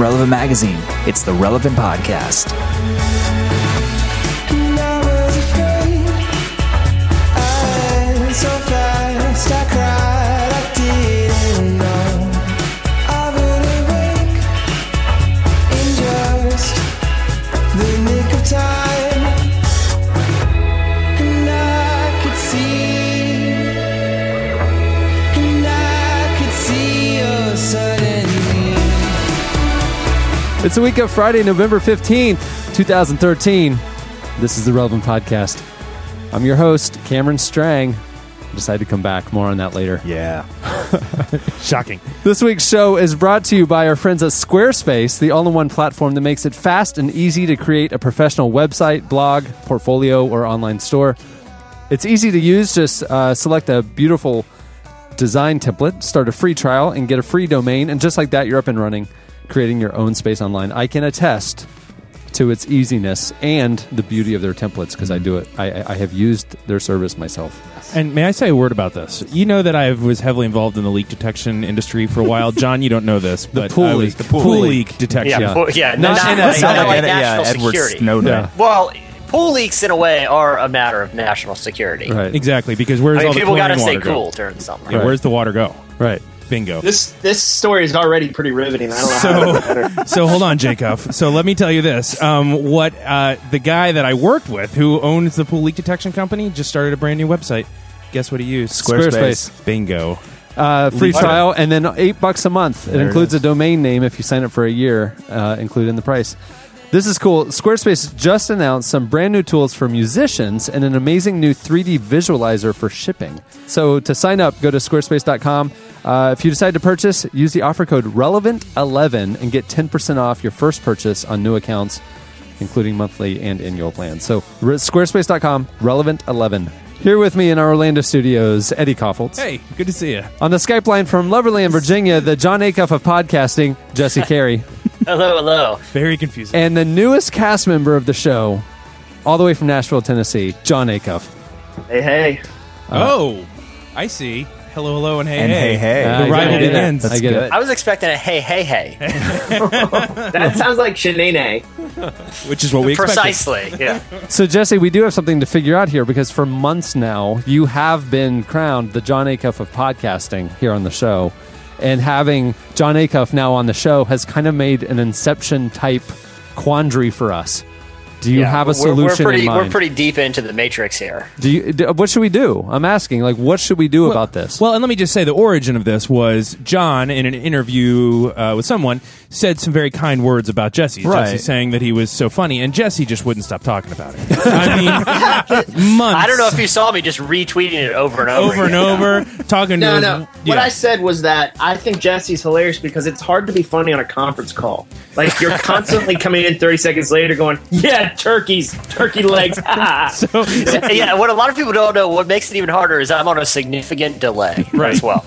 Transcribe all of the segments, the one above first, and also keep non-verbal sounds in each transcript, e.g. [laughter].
Relevant Magazine, it's the Relevant Podcast. It's the week of Friday, November 15th, 2013. This is the Relevant Podcast. I'm your host, Cameron Strang. I decided to come back. More on that later. Yeah. [laughs] Shocking. This week's show is brought to you by our friends at Squarespace, the all in one platform that makes it fast and easy to create a professional website, blog, portfolio, or online store. It's easy to use. Just uh, select a beautiful design template, start a free trial, and get a free domain. And just like that, you're up and running, creating your own space online. I can attest to its easiness and the beauty of their templates because I do it. I, I have used their service myself. And may I say a word about this? You know that I was heavily involved in the leak detection industry for a while. [laughs] John, you don't know this, but pool I leak. was the The pool, pool leak detection. Yeah, pool- yeah, Not not, not, not like yeah, national Edward security. Snowden. Yeah. Well, pool leaks in a way are a matter of national security. Right. Exactly, because where's I mean, all the people got to chlorine stay water go? cool during the summer. Yeah, where's the water go? Right. Bingo. This this story is already pretty riveting. I don't know how to So, better. so hold on, Jacob. So let me tell you this: um, what uh, the guy that I worked with, who owns the pool leak detection company, just started a brand new website. Guess what he used? Squarespace. Bingo. Uh, free Leave- trial and then eight bucks a month. It There it includes is. a domain name if you sign up for a year, uh, included in the price. This is cool. Squarespace just announced some brand new tools for musicians and an amazing new 3D visualizer for shipping. So to sign up, go to squarespace.com. Uh, if you decide to purchase, use the offer code relevant11 and get 10% off your first purchase on new accounts, including monthly and annual plans. So re- squarespace.com, relevant11. Here with me in our Orlando studios, Eddie Kaufholz. Hey, good to see you. On the Skype line from Loverland, Virginia, the John Acuff of podcasting, Jesse [laughs] Carey, Hello, hello. Very confusing. and the newest cast member of the show, all the way from Nashville, Tennessee, John Acuff. Hey, hey. oh, I see. Hello, hello, and hey, And hey, hey. Ah, The I rival get it. begins. I get it. I was expecting a hey, hey, hey. [laughs] That [laughs] sounds like Shanae. which is what we expected. Precisely. Yeah. So, Jesse, we do have something to figure out here because for months now, you have been crowned the John Acuff of podcasting here on the show. And having John Acuff now on the show has kind of made an inception type quandary for us. Do you Yeah, have a we're- we're, solution pretty, in mind? We're pretty deep into the matrix here. do you, d- what should we do? I'm asking, like, what should we do about this? Well, and let me just say the origin of this was John, in an interview uh, with someone, said some very kind words about Jesse. Right. Jesse saying that he was so funny, and Jesse just wouldn't stop talking about it. I [laughs] mean, months. I don't know if you saw me just retweeting it over and over. over and again. over [laughs] [laughs] talking No, to no. his, What. I said was that I think Jesse's hilarious because it's hard to be funny on a conference call. Like you're constantly coming in 30 seconds later going, "Yeah, [laughs] turkeys, turkey legs." [laughs] [laughs] So, yeah, what a lot of people don't know, what makes it even harder is I'm on a significant delay Right. as well.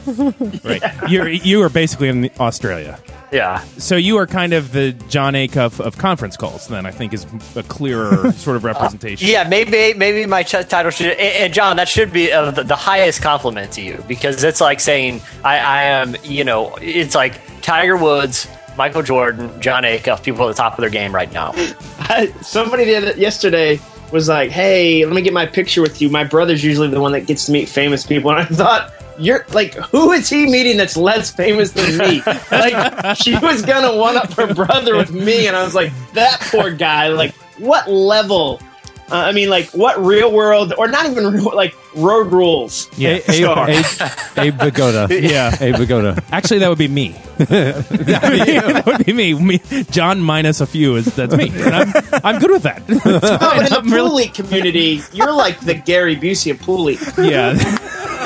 right, you're you are basically in Australia. Yeah. So you are kind of the John Acuff of conference calls. Then I think is a clearer sort of representation. Yeah, maybe maybe my ch- title should. And, and John, that should be uh, the, the highest compliment to you because it's like saying I, I am. You know, it's like Tiger Woods, Michael Jordan, John Acuff, people at the top of their game right now. I, somebody did it yesterday was like, "Hey, let me get my picture with you." My brother's usually the one that gets to meet famous people, and I thought, "You're like, who is he meeting that's less famous than me?" [laughs] like, she was gonna one up her brother with me, and I was like, "That poor guy. Like, what level?" Uh, I mean, like, what real world, or not even real, like road rules? Yeah. Abe, Sure. Abe, Abe Vigoda. [laughs] Yeah. Abe Vigoda. Actually, that would be me. [laughs] that would be me. me. John minus a few is that's me. And I'm, I'm good with that. It's No, fine. but in the [laughs] I'm really- pool league community, you're like the Gary Busey of pool league. yeah,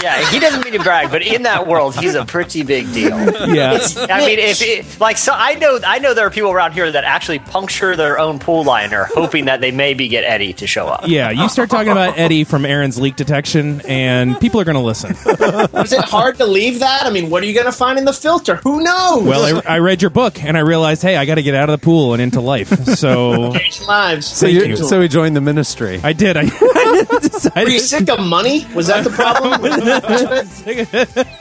Yeah, he doesn't mean to brag, but in that world, he's a pretty big deal. yeah. I mean, if it, like so, I know I know there are people around here that actually puncture their own pool liner, hoping that they maybe get Eddie to show up. Yeah, you start talking about Eddie from Aaron's leak detection, and people are going to listen. Is it hard to leave that? I mean, what are you going to find in the filter? Who knows? Well, I, I read your book, and I realized, hey, I got to get out of the pool and into life. So Change lives. So, you, you. so he joined the ministry. I did. I [laughs] Were you decided. sick of money? Was that the problem? [laughs] [laughs]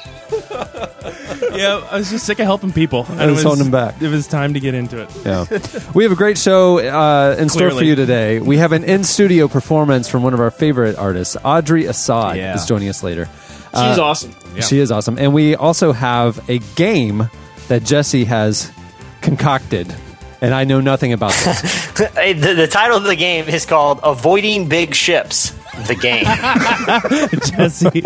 yeah, I was just sick of helping people. And was holding them back. It was time to get into it. Yeah. [laughs] we have a great show uh, in store for you today. We have an in studio performance from one of our favorite artists, Audrey Assad, Yeah. is joining us later. She's awesome. Yeah. She is awesome. And we also have a game that Jesse has concocted. And I know nothing about this. [laughs] The, the title of the game is called Avoiding Big Ships. The game. [laughs] Jesse.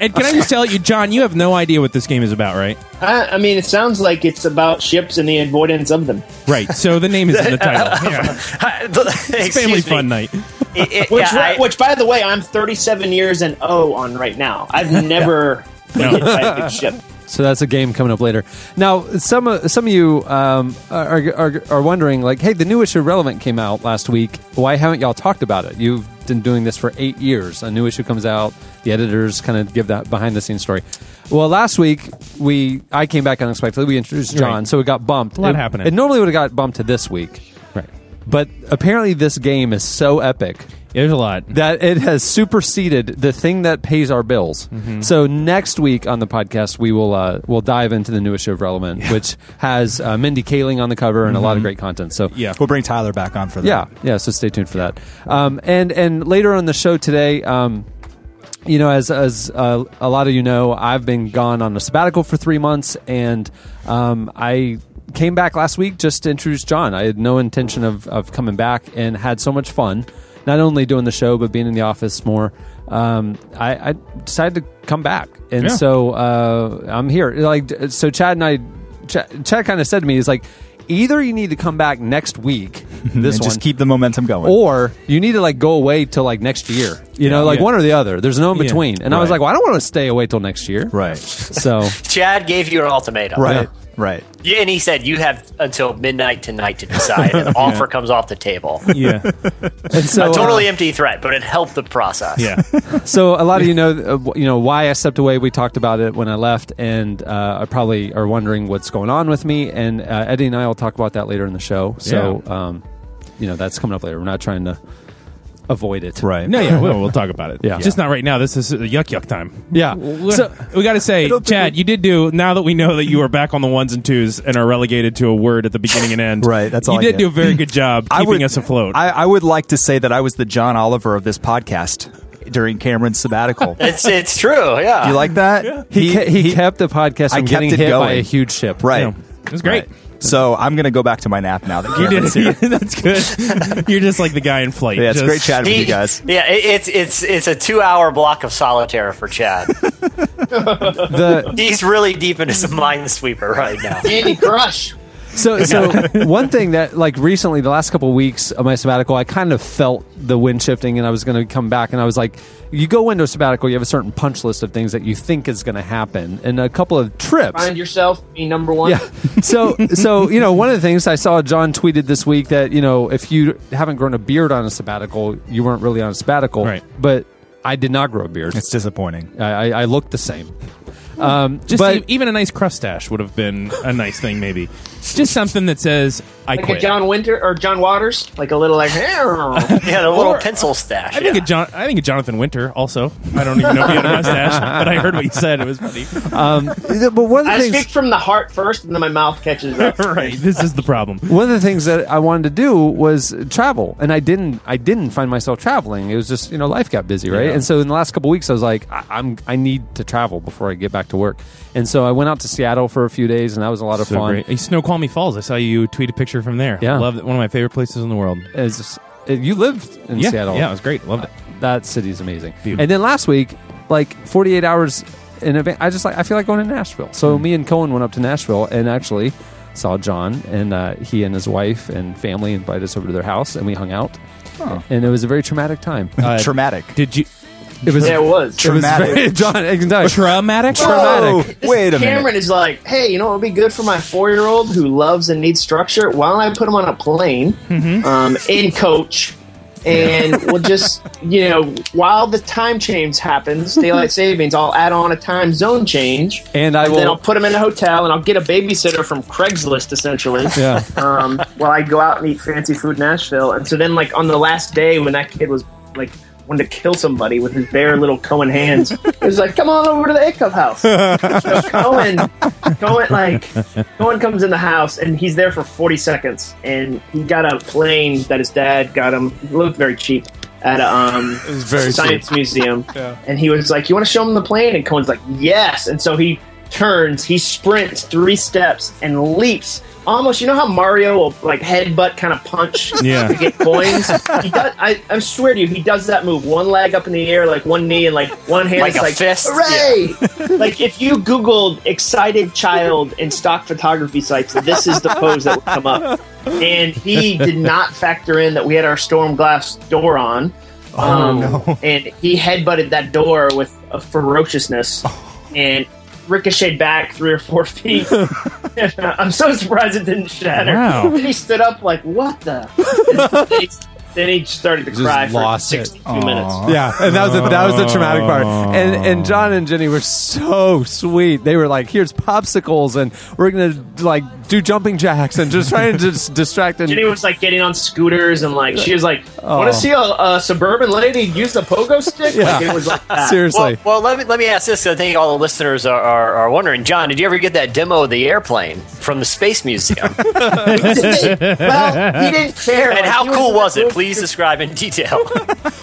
and can I just tell you, John, you have no idea what this game is about, right? I, I mean, it sounds like it's about ships and the avoidance of them. Right. So the name is in the [laughs] title. Yeah. it's It's family fun night. It, Which, yeah, I- which, by the way, I'm 37 years and O on right now. I've [laughs] never been hit by a big ship. So that's a game coming up later. Now, some of some of you um, are, are are wondering, like, hey, the new issue of Relevant came out last week. Why haven't y'all talked about it? You've been doing this for eight years. A new issue comes out. The editors kind of give that behind the scenes story. Well, last week we I came back unexpectedly. We introduced John, Right. so it got bumped. A lot it, happening. It normally would have got bumped to this week, Right. but apparently this game is so epic There's a lot. that it has superseded the thing that pays our bills. Mm-hmm. So next week on the podcast, we will uh, we'll dive into the newest show of Relevant, which has uh, Mindy Kaling on the cover and a lot of great content. So Mm-hmm. Yeah. We'll bring Tyler back on for that. yeah, yeah. So stay tuned for that. Um, and and later on the show today. Um, you know, as as uh, a lot of you know, I've been gone on a sabbatical for three months, and um, I came back last week just to introduce John. I had no intention of of coming back, and had so much fun, not only doing the show but being in the office more. Um, I, I decided to come back, and Yeah. so uh, I'm here. Like, so Chad and I, Chad, Chad kind of said to me, "Is like." Either you need to come back next week, [laughs] this and one, just keep the momentum going. or you need to like go away till like next year. You know, like Yeah. one or the other. There's no in Yeah. between. And I was like, well, I don't want to stay away till next year. right, So [laughs] Chad gave you an ultimatum. right, right. Yeah, And he said you have until midnight tonight to decide, and the [laughs] offer comes off the table. Yeah. [laughs] and so a totally uh, empty threat, but it helped the process. Yeah. [laughs] so a lot of you know, uh, you know why I stepped away. We talked about it when I left, and uh, I probably are wondering what's going on with me. And uh, Eddie and I will talk about that later in the show. So, um, you know, that's coming up later. We're not trying to avoid it. Right. No, yeah, we'll, we'll talk about it. [laughs] Yeah. Just not right now. This is a yuck yuck time. Yeah. We- So we got to say, don't Chad, you did do. Now that we know that you are back on the ones and twos and are relegated to a word at the beginning and end, [laughs] Right, that's all You I did get. do a very good job I keeping would- us afloat. I, I would like to say that I was the John Oliver of this podcast during Cameron's sabbatical. Do [laughs] It's it's true. Yeah. you like that? he, ke- he, kept the podcast I from kept getting it hit by going. a huge ship. Right. Yeah. It was great. Right. [laughs] So I'm going to go back to my nap now. That You did. here. [laughs] That's good. [laughs] You're just like the guy in flight. Yeah, it's Just- great chatting with you guys. Yeah, it, it's it's it's a two-hour block of solitaire for Chad. The He's really deep into some minesweeper right now. Candy Crush. So, [laughs] so one thing that like recently, the last couple of weeks of my sabbatical, I kind of felt the wind shifting, and I was going to come back, and I was like, you go into a sabbatical, you have a certain punch list of things that you think is going to happen, and a couple of trips. Find yourself, be number one. Yeah. So, so you know, one of the things I saw John tweeted this week that you know, if you haven't grown a beard on a sabbatical, you weren't really on a sabbatical. Right. But I did not grow a beard. It's disappointing. I, I, I looked the same. Um, Just but e- even a nice crustache would have been a nice thing, maybe. It's just something that says "I Like quit." a John Winter or John Waters, like a little like. [laughs] Yeah, the little Or- pencil stash. I think yeah. a John. I think a Jonathan Winter. Also, I don't even know if he had a mustache, [laughs] but I heard what you said. It was funny. Um, but one of the I things speak from the heart first, and then my mouth catches up. [laughs] right. This is the problem. one of the things that I wanted to do was travel, and I didn't. I didn't find myself traveling. It was just you know life got busy, right? Yeah. And so in the last couple weeks, I was like, I, I'm I need to travel before I get back to work. And so I went out to Seattle for a few days, and that was a lot of So fun. great. Hey, Snoqualmie Falls. I saw you tweet a picture from there. Yeah. love it. One of my favorite places in the world. It's you lived in yeah, Seattle, yeah, it was great. Loved it. That city is amazing. Beautiful. And then last week, like 48 hours in advance, I just like I feel like going to Nashville. So Hmm. me and Cohen went up to Nashville and actually saw John, and uh, he and his wife and family invited us over to their house, and we hung out. And it was a very traumatic time. Uh, [laughs] Traumatic. Did you? It was. Yeah, it was. It was Traumatic. very, John, I can tell. Traumatic. traumatic. Whoa, wait a Cameron minute. is like, hey, you know what would be good for my four year old who loves and needs structure? Why don't I put him on a plane Mm-hmm. um, in coach? And we'll just, you know, while the time change happens, daylight savings, I'll add on a time zone change. And I And then I'll will. put him in a hotel and I'll get a babysitter from Craigslist, essentially. Yeah. um, while I go out and eat fancy food in Nashville. And so then, like, on the last day when that kid was, like, wanted to kill somebody with his bare little Cohen hands. [laughs] He was like, "Come on over to the Acuff house." So [laughs] Cohen, Cohen, like Cohen comes in the house and he's there for forty seconds, and he got a plane that his dad got him. It looked very cheap at a um, very science museum, and he was like, "You want to show him the plane?" And Cohen's like, "Yes." And so he turns, he sprints three steps and leaps. Almost, you know how Mario will like headbutt kind of punch [laughs] Yeah. to get coins. He does. I, I swear to you, he does that move. One leg up in the air, like one knee, and like one hand. Like is a like fist? Hooray! like if you Googled excited child in stock photography sites, this is the pose that would come up. And he did not factor in that we had our storm glass door on. Um, And he headbutted that door with a ferociousness and ricocheted back three or four [laughs] feet. [laughs] I'm so surprised it didn't shatter. Wow. He stood up like, "What the?" [laughs] And then, he, started to Just cry for lost it. 62 minutes. Yeah, and that was the, that was the traumatic part. And and John and Jenny were so sweet. They were like, "Here's popsicles, and we're gonna like do jumping jacks, and just trying [laughs] to just distract." And Jenny was like getting on scooters and like she was like, "Want to see a, a suburban lady use the pogo stick?" Like it was like that. seriously. Well, well, let me let me ask this. 'cause I think all the listeners are, are, are wondering. John, did you ever get that demo of the airplane from the Space Museum? [laughs] [laughs] well, he didn't care. and Like, how he cool was it? Loop- Please describe in detail. [laughs]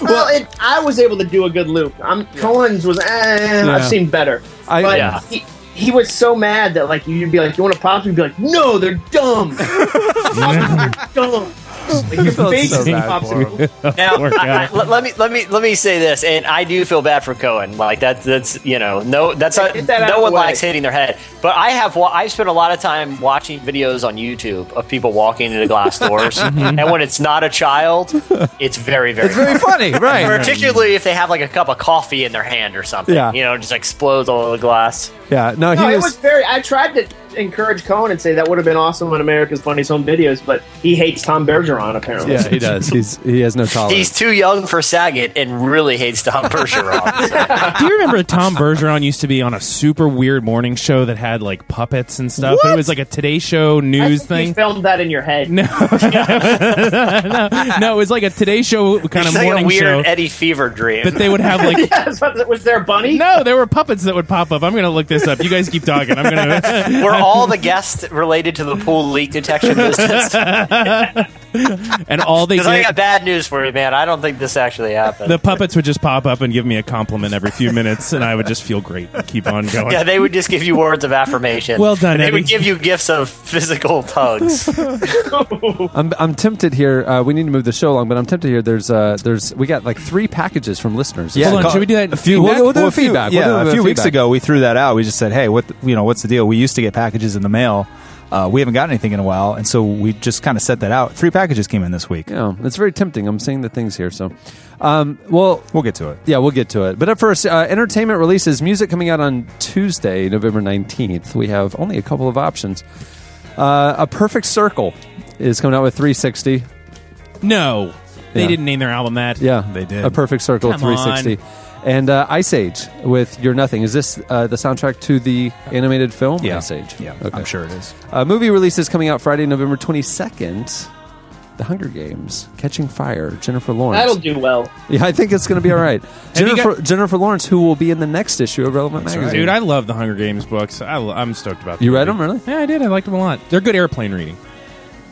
Well, it, I was able to do a good loop. I'm Cohen's was. Eh, Yeah. I've seen better. I- but Yeah. he, he was so mad that like you'd be like, "You want to pop?" You'd be like, "No, they're dumb. they're [laughs] [laughs] dumb." Like, your felt face so is bad popsicle. [laughs] Now, I. I, let, let me let me let me say this, and I do feel bad for Cohen. Like that's that's you know no that's not, Get that no one likes hitting their head. But I have wa- I spent a lot of time watching videos on YouTube of people walking into glass [laughs] doors, and when it's not a child, it's very very. it's very funny, right? Particularly if they have like a cup of coffee in their hand or something, Yeah. you know, just explodes all over the glass. Yeah, no, he No, it was. was very. I tried to encourage Cohen and say that would have been awesome on America's Funniest Home Videos, but he hates Tom Bergeron apparently. yeah, he does. He's he has no tolerance. He's too young for Saget and really hates Tom [laughs] Bergeron. Do you remember Tom Bergeron used to be on a super weird morning show that had like puppets and stuff? It was like a Today Show I think news You filmed that in your head. No, [laughs] no, no, it was like a Today Show kind it's of like a morning weird show. Eddie Fever dream. But they would have like [laughs] Yes, but was there a bunny? no, there were puppets that would pop up. I'm gonna look this up. You guys keep talking. I'm gonna. [laughs] Were all the guests related to the pool leak detection business? [laughs] and all they [laughs] Because I did, got bad news for you, man. I don't think this actually happened. the puppets would just pop up and give me a compliment every few minutes, and I would just feel great and keep on going. yeah, they would just give you words of affirmation. Well done, And They Eddie. would give you gifts of physical tugs. I'm, I'm tempted here. Uh, we need to move the show along, but I'm tempted here. There's uh, there's we got like three packages from listeners. Yeah, Hold on, should we do that? A few. We'll, we'll do Well, a a few- feedback. Yeah, We'll do a few weeks ago we threw that out. We just said, "Hey, what the, you know? What's the deal?" We used to get packages in the mail. Uh, we haven't got anything in a while, and so we just kind of set that out. Three packages came in this week. Yeah, it's very tempting. I'm seeing the things here. So, um, well, We'll get to it. yeah, we'll get to it. But at first, uh, entertainment releases music coming out on Tuesday, November 19th. We have only a couple of options. Uh, a Perfect Circle is coming out with 360. No, they Yeah. didn't name their album that. Yeah, They did. A Perfect Circle Come 360. And uh, Iceage with You're Nothing. Is this uh, the soundtrack to the animated film Yeah, Ice Age? Yeah, Okay. I'm sure it is. Uh, movie releases coming out Friday, November 22nd. The Hunger Games, Catching Fire, Jennifer Lawrence. That'll do well. Yeah, I think it's going to be all right. [laughs] you Jennifer, got- Jennifer Lawrence, who will be in the next issue of Relevant Magazine. Dude, I love the Hunger Games books. I, am stoked about. the You read them, really? Yeah, I did. I liked them a lot. They're good airplane reading,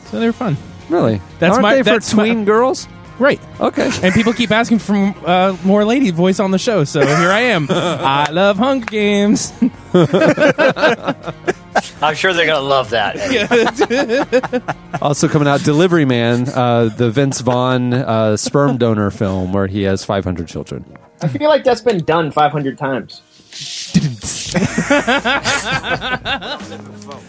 so they're fun. Really? That's Aren't my- they for that's my- tween girls? Right. Okay. And people keep asking for uh, more lady voice on the show, so here I am. [laughs] I love Hunger Games. [laughs] I'm sure they're going to love that. [laughs] Also coming out, Delivery Man, uh, the Vince Vaughn uh, sperm donor film where he has 500 children. I feel like that's been done 500 times. [laughs]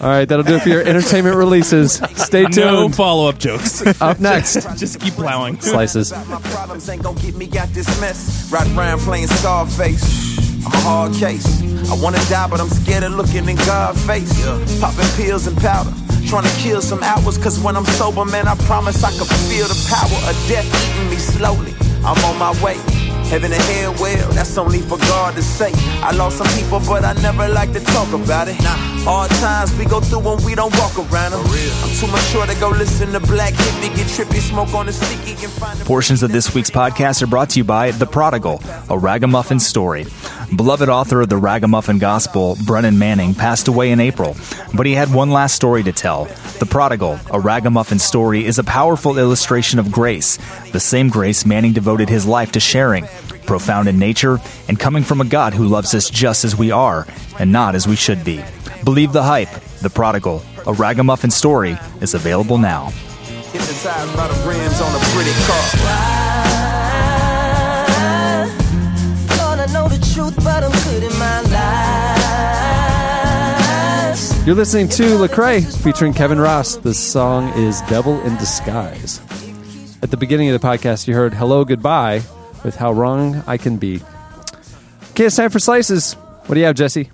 All right, that'll do it for your entertainment releases. Stay No tuned. follow up jokes. Up next, Just keep plowing. slices. My problems ain't gonna get me out this mess. Ride around playing Scarface. I'm a hard case. I wanna die, but I'm scared of looking in God's face. Popping pills and powder. Trying to kill some hours, cause when I'm sober, man, I promise I can feel the power of death eating me slowly. I'm on my way. Heaven and hell, well, that's only for God to say. I lost some people, but I never like to talk about it. Hard times we go through when we don't walk around them. I'm too mature to go listen to Black Hippy, get trippy, smoke on the sticky, and find Portions of this week's podcast are brought to you by The Prodigal, a ragamuffin story. Beloved author of the Ragamuffin Gospel, Brennan Manning, passed away in April, but he had one last story to tell. The Prodigal, a ragamuffin story, is a powerful illustration of grace, the same grace Manning devoted his life to sharing. Profound in nature and coming from a God who loves us just as we are and not as we should be. Believe the hype. The Prodigal, a ragamuffin story, is available now. hypnotized by the rims on a pretty car. Lord, I know the truth, but I'm good in my lies. You're listening to Lecrae featuring Kevin Ross. The song is Devil in Disguise. At the beginning of the podcast, you heard Hellogoodbye with How Wrong I Can Be. Okay, it's time for slices. What do you have, Jesse?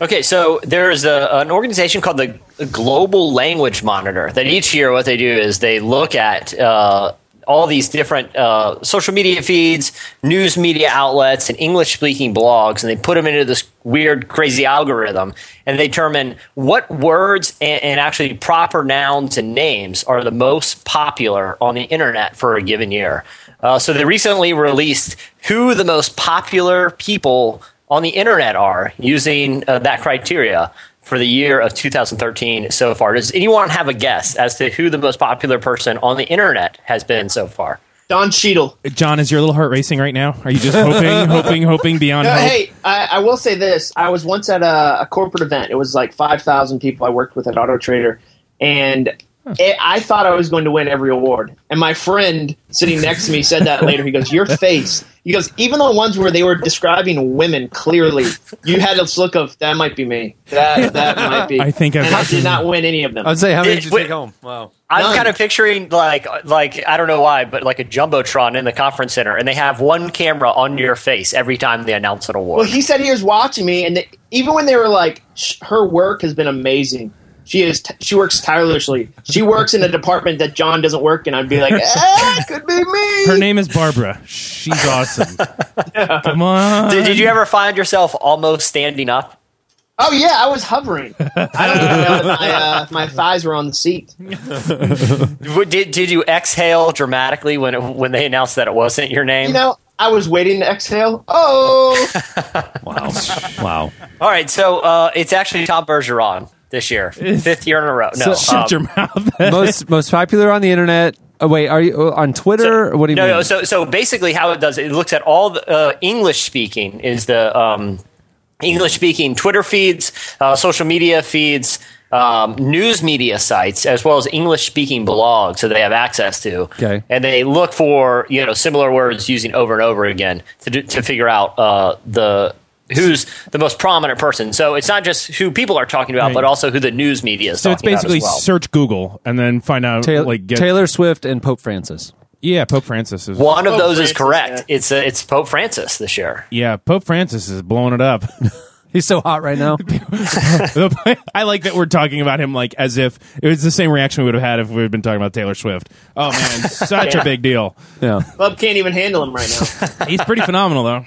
Okay, so there's a, an organization called the Global Language Monitor that each year what they do is they look at uh, all these different uh, social media feeds, news media outlets, and English speaking blogs, and they put them into this weird, crazy algorithm, and they determine what words and, and actually proper nouns and names are the most popular on the internet for a given year. Uh, so they recently released who the most popular people on the internet are using uh, that criteria for the year of 2013 so far. Does anyone have a guess as to who the most popular person on the internet has been so far? Don Cheadle. John, is your little heart racing right now? Are you just hoping, [laughs] hoping, hoping beyond No, hope? hey, I, I will say this. I was once at a, a corporate event. It was like 5,000 people I worked with at Auto Trader. And it, eh, I thought I was going to win every award. And my friend sitting next to me said that later. He goes, Your face. He goes, Even the ones where they were describing women clearly, you had this look of, That might be me. That, that might be. I think I've- and I did not win any of them. I'd say, how many Did- did you take home? Wow. I'm None. kind of picturing like like I don't know why, but like a jumbotron in the conference center, and they have one camera on your face every time they announce an award. Well, he said he was watching me, and th- even when they were like, her work has been amazing. She is. T- she works tirelessly. She works in a department that John doesn't work in. I'd be like, [laughs] eh, could be me. Her name is Barbara. She's awesome. [laughs] Come on. did, did you ever find yourself almost standing up? Oh yeah, I was hovering. I don't know if my uh, my thighs were on the seat. [laughs] Did did you exhale dramatically when it, when they announced that it wasn't your name? You know, I was waiting to exhale. Oh, Wow. wow. All right, so uh, it's actually Tom Bergeron this year, [laughs] fifth year in a row. No, So- um, Shut your mouth. [laughs] most most popular on the internet. Oh, wait, are you uh, on Twitter? or what do you no, mean? no. So, so basically, how it does it, it looks at all the uh, English speaking is the um, English speaking Twitter feeds, uh, social media feeds, um, news media sites, as well as English speaking blogs that they have access to. Okay. and they look for you know similar words using over and over again to do, to figure out uh, the. Who's the most prominent person? So it's not just who people are talking about, Right. but also who the news media is So it's talking about basically as well. search Google and then find out Taylor, like get, Taylor Swift and Pope Francis. Yeah, Pope Francis is. One of Pope those is correct. yeah. It's uh, it's Pope Francis this year. Yeah, Pope Francis is blowing it up. [laughs] He's so hot right now. [laughs] I like that we're talking about him like as if it was the same reaction we would have had if we had been talking about Taylor Swift. Oh man, such a big deal. yeah. club can't even handle him right now. [laughs] He's pretty phenomenal though.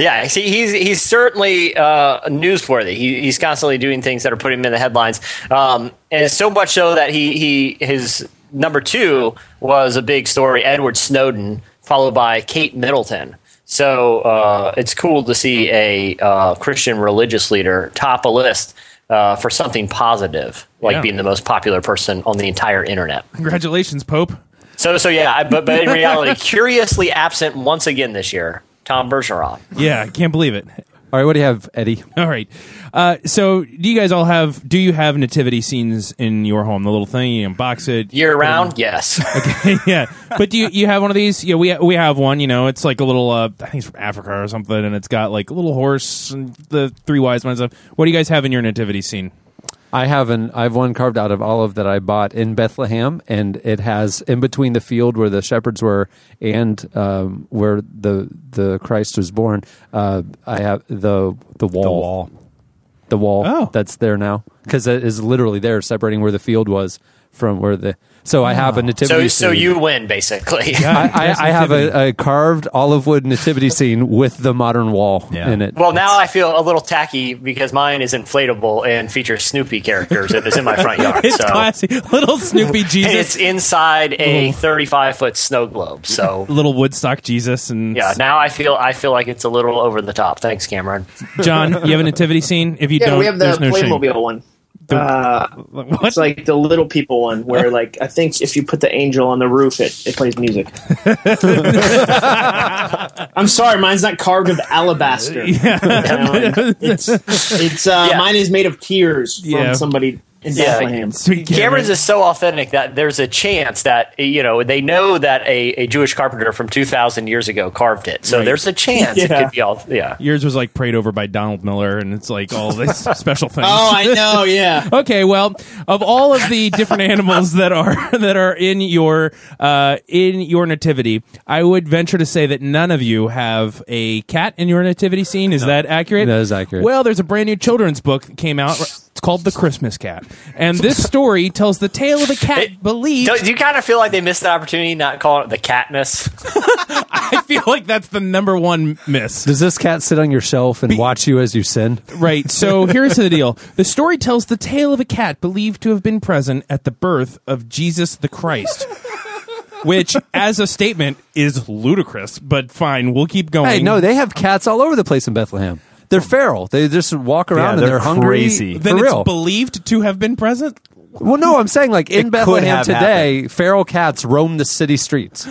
Yeah, see, he's he's certainly uh, newsworthy. He, he's constantly doing things that are putting him in the headlines, um, and so much so that he he his number two was a big story. Edward Snowden, followed by Kate Middleton. So uh, it's cool to see a uh, Christian religious leader top a list uh, for something positive, like Yeah. being the most popular person on the entire internet. Congratulations, Pope. So so yeah, I- but but in reality, [laughs] curiously absent once again this year, Tom Bergeron. Yeah, I can't believe it. All right, what do you have, Eddie? All right. Uh, so, do you guys all have? Do you have nativity scenes in your home? The little thing you unbox it Year round, yes. [laughs] Okay. [laughs] Yeah, but do you you have one of these? Yeah, we we have one. You know, it's like a little. Uh, I think it's from Africa or something, and it's got like a little horse and the three wise men stuff. What do you guys have in your nativity scene? I have an I have one carved out of olive that I bought in Bethlehem, and it has in between the field where the shepherds were and um, where the the Christ was born. Uh, I have the the wall, The wall. the wall Oh. that's there now because it is literally there, separating where the field was from where the So I have a So, nativity. so scene. you win basically. I, I, I have a, a carved olive wood nativity [laughs] scene with the modern wall Yeah. in it. Well, now I feel a little tacky because mine is inflatable and features Snoopy characters. It is in my front [laughs] yard. It's so. classy. Little Snoopy Jesus. And it's inside a 35 foot snow globe. So Little Woodstock Jesus. And yeah, now I feel I feel like it's a little over the top. Thanks, Cameron. John, you have a nativity scene? If you Yeah, don't, we have the there's no shame. Playmobil one. Uh, it's like the little people one where like I think if you put the angel on the roof it, it plays music. [laughs] I'm sorry, mine's not carved of alabaster. You know, it's it's uh, Yeah. mine is made of tears from Yeah. somebody in Yeah. Bethlehem. Sweet Cameron. Cameron's is so authentic that there's a chance that you know they know that a, a Jewish carpenter from 2,000 years ago carved it. So Right. there's a chance it Yeah. could be all yeah. Yours was like prayed over by Donald Miller, and it's like all this [laughs] special things. Oh, I know, yeah. [laughs] Okay, well, of all of the different animals that are [laughs] that are in your uh, in your nativity, I would venture to say that none of you have a cat in your nativity scene. Is that accurate? That is accurate. Well, there's a brand new children's book that came out. It's called The Christmas Cat, and this [laughs] story tells the tale of a cat It- believed. Do, do you kind of feel like they missed the opportunity not calling it the catness? [laughs] I feel like that's the number one miss. Does this cat sit on your shelf and watch you as you sin? Right. So [laughs] here's the deal. The story tells the tale of a cat believed to have been present at the birth of Jesus the Christ. Which, as a statement, is ludicrous, but fine. We'll keep going. Hey, no, they have cats all over the place in Bethlehem. They're feral. They just walk around and they're they're hungry. crazy. For then it's real. believed to have been present. well, no, I'm saying like It in could Bethlehem have today, feral cats roam the city streets.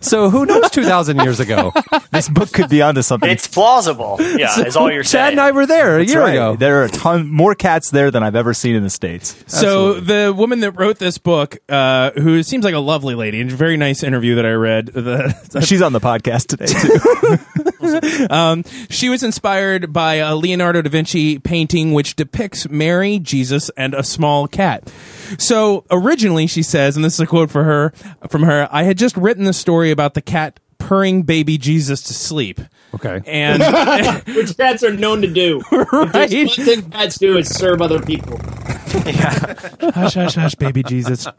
So who knows 2,000 years ago? [laughs] This book could be onto something. It's plausible. Yeah, is all you're Chad saying. and I were there a That's year right. ago. There are a ton more cats there than I've ever seen in the states. So the woman that wrote this book, uh, who seems like a lovely lady, and very nice interview that I read, [laughs] the, She's on the podcast today too. [laughs] Um, she was inspired by a Leonardo da Vinci painting which depicts Mary, Jesus, and a small cat. So originally, she says, and this is a quote for her from her: "I had just written the story about the cat purring baby Jesus to sleep." Okay. And [laughs] Which cats are known to do. [laughs] Right, there's one thing cats do is serve other people. Yeah. hush, hush, hush, baby Jesus. [laughs]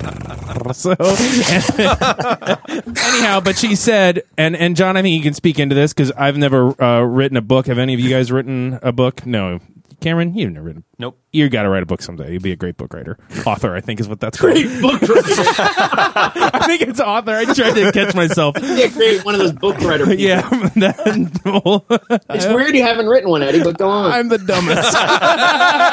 So, anyhow, but she said, and and John, I think you can speak into this because I've never uh, written a book. Have any of you guys written a book? No. Cameron, you've never written. Nope. You got to write a book someday. You'd be a great book writer, author. I think is what that's called. Great book writer. [laughs] I think it's author. I tried to catch myself. Yeah, create one of those book writer people. Yeah, [laughs] that- It's weird you haven't written one, Eddie, but go on. I'm the dumbest. [laughs]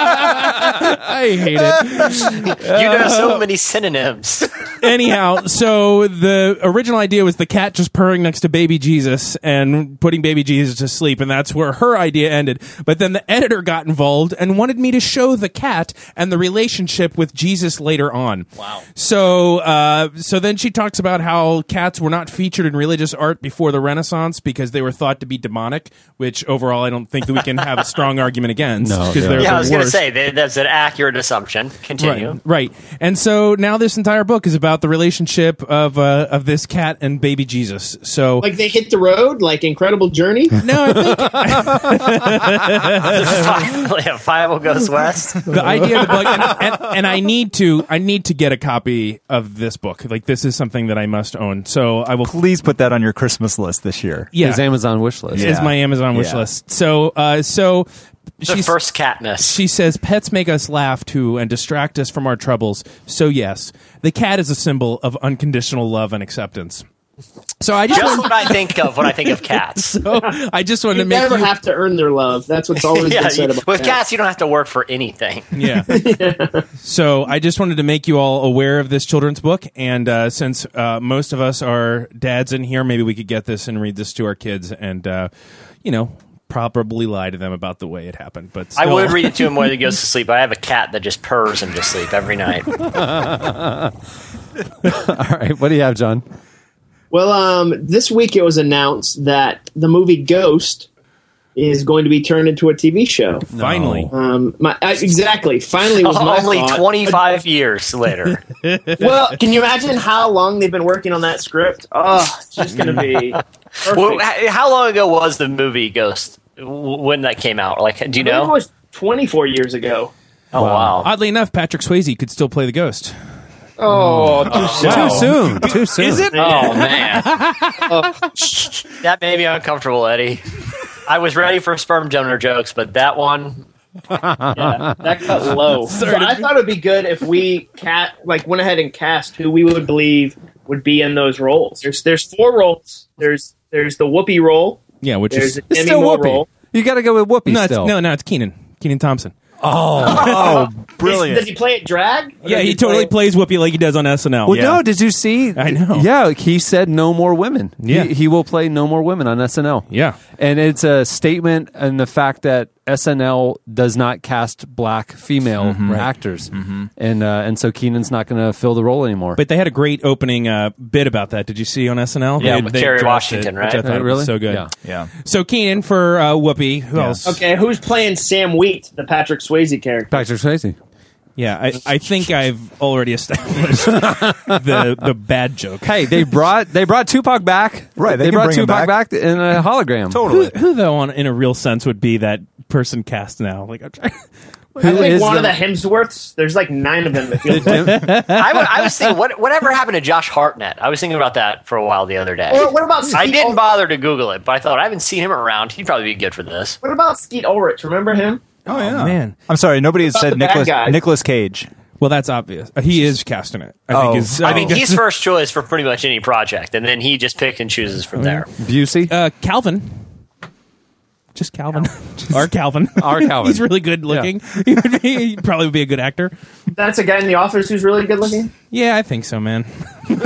I hate it. You know so many synonyms. anyhow, so the original idea was the cat just purring next to baby Jesus and putting baby Jesus to sleep, and that's where her idea ended. But then the editor got involved and wanted me to show the cat and the relationship with Jesus later on. Wow. So, uh, so then she talks about how cats were not featured in religious art before the Renaissance because they were thought to be demonic, which overall I don't think that we can have a strong [laughs] argument against. No, 'cause yeah. they're Yeah, the I was going to say that, that's an accurate assumption. Continue. Right, right. And so now this entire book is about the relationship of uh, of this cat and baby Jesus. So like they hit the road, like Incredible Journey. no, I think [laughs] Five, five goes [laughs] west. The idea of the book, and, and, and I need to I need to get a copy of this book. Like this is something that I must own. So I will. Please put that on your Christmas list this year. Yeah, His Amazon wish list. Yeah. is my Amazon wish Yeah. list. So uh, so The she's first catness. She says pets make us laugh too and distract us from our troubles. So yes, the cat is a symbol of unconditional love and acceptance. So I just, Just what I think of when I think of cats. [laughs] so I just wanted to make never you, have to earn their love. That's what's [laughs] always yeah, been said about with cats, you don't have to work for anything. [laughs] Yeah. So I just wanted to make you all aware of this children's book, and uh, since uh, most of us are dads in here, maybe we could get this and read this to our kids, and uh, you know, probably lie to them about the way it happened. But I would read it to him when he goes to sleep. I have a cat that just purrs him to sleep every night. All right. What do you have, John? Well, um, this week it was announced that the movie Ghost is going to be turned into a TV show. finally. Um, my, I, exactly. Finally was my Only 25 years later. [laughs] Well, can you imagine how long they've been working on that script? Oh, it's just going to be. Well, how long ago was the movie Ghost when that came out? Like, do you know? it was 24 years ago. oh, wow. Oddly enough, Patrick Swayze could still play the ghost. Oh, too soon. Too soon. Too soon. Is it? Oh man, [laughs] oh, that made me uncomfortable, Eddie. I was ready for sperm donor jokes, but that one, Yeah, that cut low. [laughs] So I thought it'd be good if we cat like went ahead and cast who we would believe would be in those roles. There's there's four roles. There's there's the Whoopi role. Yeah, which There's is a It's Demi still Whoopi. role. You got to go with Whoopi no, still. no, no, it's Kenan. Kenan Thompson. Oh, [laughs] oh, brilliant! Does brilliant! he play it drag? Or Yeah, does he totally play- plays Whoopi like he does on SNL. Well, Yeah. no. Did you see? I know. Yeah, he said no more women. Yeah. he, he will play no more women on SNL. Yeah. And it's a statement and the fact that SNL does not cast black female Mm-hmm. actors, and uh, and so Kenan's not going to fill the role anymore. But they had a great opening uh, bit about that. Did you see on SNL? Yeah, They- with they Kerry Washington, it, right? Which I thought Uh, really? was so good. Yeah. yeah, So Kenan for uh, Whoopi. Who else? Okay, who's playing Sam Wheat, the Patrick Swayze character? Patrick Swayze. Yeah, I, I think [laughs] I've already established [laughs] the the bad joke. Hey, they brought they brought Tupac back. Right, they They, can brought bring him Tupac back. back. in a [laughs] hologram. Who, totally. who though, on, in a real sense, would be that person cast now? Like, I'm trying, I think is one of the- the Hemsworths. There's like nine of them. It feels like. I, wa- I was thinking, what, whatever happened to Josh Hartnett? I was thinking about that for a while the other day. Or what about I didn't Ul- bother to Google it, but I thought I haven't seen him around. He'd probably be good for this. What about Skeet Ulrich? Remember him? Oh yeah, man. I'm sorry, nobody has said Nicholas guy. Nicolas Cage. well, that's obvious. Uh, He is casting it. I Oh. think. Is, I mean, he's [laughs] first choice for pretty much any project, and then he just picked and chooses from there. Busey. uh, Calvin. Just Calvin. [laughs] Our Calvin. [laughs] Our Calvin. he's really good looking. [laughs] He would be, he probably would be a good actor. That's a guy in the office who's really good looking. Yeah, I think so, man. You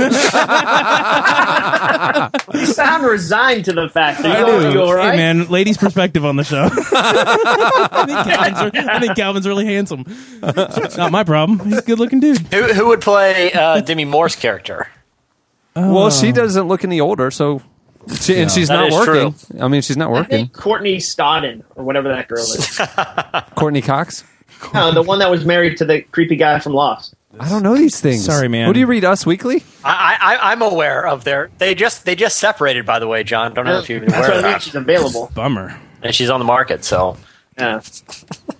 sound resigned to the fact that I you're do. all right. Hey, man, ladies' perspective on the show. I, think Calvin's, I think Calvin's really handsome. It's not my problem. He's a good looking dude. Who, who would play uh, Demi Moore's character? well, she doesn't look any older, so she, and she's That not is working. I mean, she's not I working. think Courtney Stodden or whatever that girl is. [laughs] Courtney Cox. no, the one that was married to the creepy guy from Lost. I don't know these things. Sorry, man. What do you read Us Weekly? I, I, I'm aware of their. They just they just separated, by the way, John. Don't know if you're That's aware what of I mean. that. She's available. [laughs] Bummer. And she's on the market, so Yeah.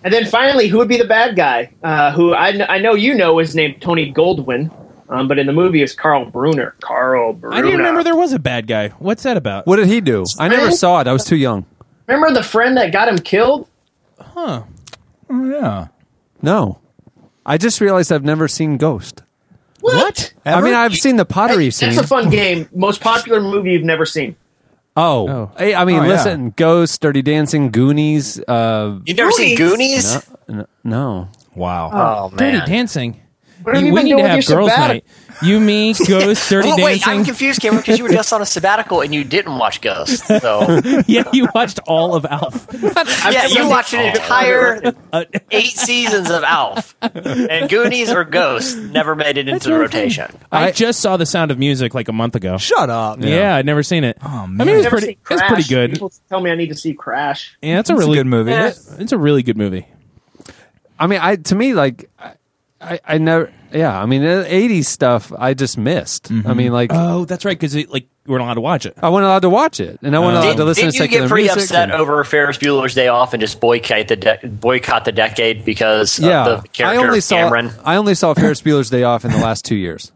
And then finally, who would be the bad guy? Uh, who I, kn- I know you know is named Tony Goldwyn, um, but in the movie is Carl Bruner. Carl Bruner. I didn't remember there was a bad guy. What's that about? What did he do? I never saw it. I was too young. Remember the friend that got him killed? Huh. Oh yeah, No. I just realized I've never seen Ghost. What? I mean, I've seen the pottery That's scene. a fun game. Most popular movie you've never seen. oh. Oh. Hey, I mean, Oh, yeah. listen, Ghost, Dirty Dancing, Goonies. Uh, you've never seen Goonies? Goonies? n- no. wow. Oh man, Dirty Dancing. What You- you we need to have girls' sabbatic? night. You, me, [laughs] Ghost, Dirty Well, wait, Dancing. I'm confused, Cameron, because you were just on a sabbatical and you didn't watch Ghost. So [laughs] yeah, you watched all of Alf. [laughs] yeah, you watched an entire Uh, eight seasons of Alf, and Goonies or Ghost never made it into the rotation. I, I- just saw The Sound of Music like a month ago. Shut up. Yeah, I'd never seen it. Oh, I man. mean, it was Never pretty. seen It's Crash. pretty good. People tell me I need to see Crash. Yeah, it's a It's a really good movie. Eh. It's a really good movie. I mean, I to me, like, I, I, I never, yeah, I mean, the 80s stuff I just missed. I mm-hmm. mean, like, Oh, that's right. Because like we weren't allowed to watch it. I wasn't allowed to watch it, and I wasn't oh. allowed Did, to listen did to you secular get pretty music. upset and- over Ferris Bueller's Day Off and just boycott the de- boycott the decade because yeah, of the I character only of saw Cameron? I only saw Ferris Bueller's Day Off in the last two years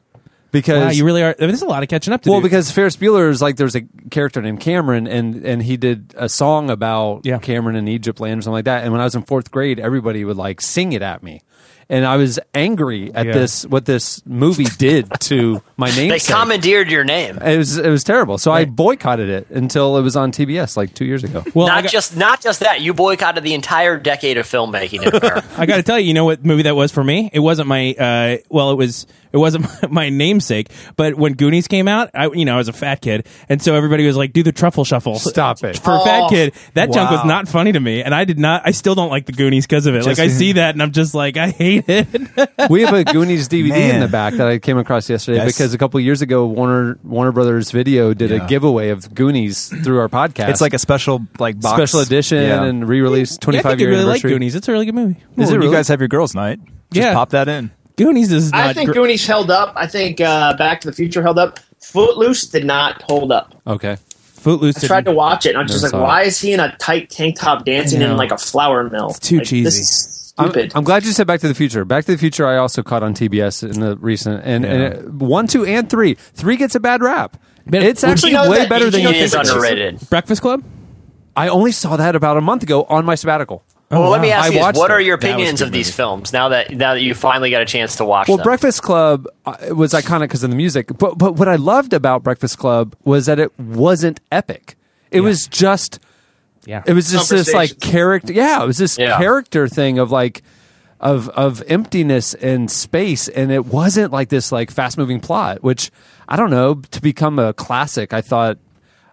because Wow, you really are. I mean, There's a lot of catching up to well do. because Ferris Bueller is like there's a character named Cameron and and he did a song about Yeah. Cameron in Egypt land or something like that. And when I was in fourth grade, everybody would like sing it at me. And I was angry at Yeah. this what this movie did to my [laughs] name. They commandeered your name. it was it was terrible. So I boycotted it until it was on TBS like two years ago. well, not got, just not just that, you boycotted the entire decade of filmmaking in America. [laughs] I got to tell you, you know what movie that was for me? It wasn't my. Uh, well, it was. It wasn't [laughs] my namesake. But when Goonies came out, I you know I was a fat kid, and so everybody was like, "Do the truffle shuffle." Stop it. For a fat Oh. kid, that junk was not funny to me, and I did not. I still don't like the Goonies because of it. like I see that, and I'm just like, I hate it. [laughs] we have a Goonies [laughs] DVD in the back that I came across yesterday Yes. because a couple years ago Warner Warner Brothers Video did Yeah. a giveaway of Goonies through our podcast. It's like a special like box. special edition Yeah. and re-release Yeah, I 25 think you year really like anniversary. Goonies. It's a really good movie. Is it You guys have your girls' night. Just Yeah. pop that in. Goonies is not. I think gr- Goonies held up. I think uh, Back to the Future held up. Footloose did not hold up. Okay. Footloose. I tried to watch it, and I'm just like, why is he in a tight tank top dancing in like a flour mill? It's too like, cheesy. This is I'm. I'm glad you said Back to the Future. Back to the Future, I also caught on TBS in the recent and, and it- one, two, and three. Three gets a bad rap. But- it's actually you know way better than you it It think. is it is. underrated. Breakfast Club. I only saw that about a month ago on my sabbatical. well, let me ask I you: this, What it. are your That was a opinions of these movie. films now that now that you finally got a chance to watch Well, them? Breakfast Club uh, was iconic because of the music, but but what I loved about Breakfast Club was that it wasn't epic. It was just Yeah. it was just this like character. Yeah, it was this Yeah. character thing of like of of emptiness and space, and it wasn't like this like fast moving plot. Which I don't know to become a classic. I thought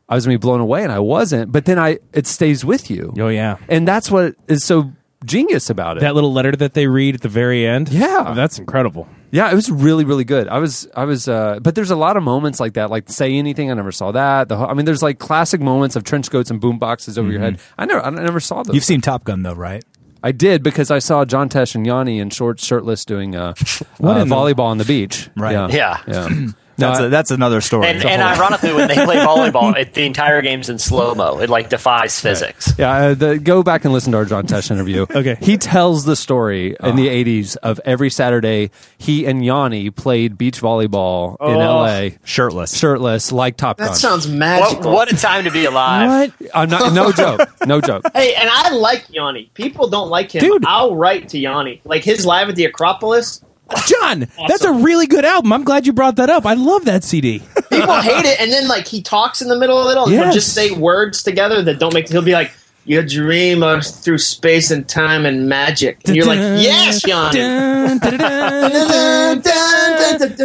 I was gonna be blown away, and I wasn't. But then I it stays with you. Oh yeah. and that's what is so genius about it. That little letter that they read at the very end. Yeah. Oh, that's incredible. Yeah, it was really, really good. I was, I was, uh, but there's a lot of moments like that, like say anything. I never saw that. The, whole- I mean, there's like classic moments of trench coats and boom boxes over your head. I never, I never saw those. You've seen Top Gun though, right? I did because I saw John Tesh and Yanni in short shirtless, doing uh, What uh, in the- volleyball on the beach. Right. Yeah. Yeah. Yeah. [clears throat] No, That's I- a, that's another story. and, and [laughs] ironically, when they play volleyball, it, the entire game's in slow mo. It like defies physics. Yeah, uh, the, go back and listen to our John Tesh interview. [laughs] Okay. He tells the story in the 80s of every Saturday he and Yanni played beach volleyball in Oh. LA, shirtless. shirtless, like Top Gun. that sounds What, magical. what a time to be alive! I'm not, no joke. No joke. [laughs] Hey, and I like Yanni. People don't like him. Dude. I'll write to Yanni. Like his live at the Acropolis. [laughs] John, that's a really good album. I'm glad you brought that up. I love that CD. People hate it, and then like he talks in the middle of it, and he'll just say words together that don't make. He'll be like, "You dream of through space and time and magic," and you're like, "Yes, Yanni." [laughs]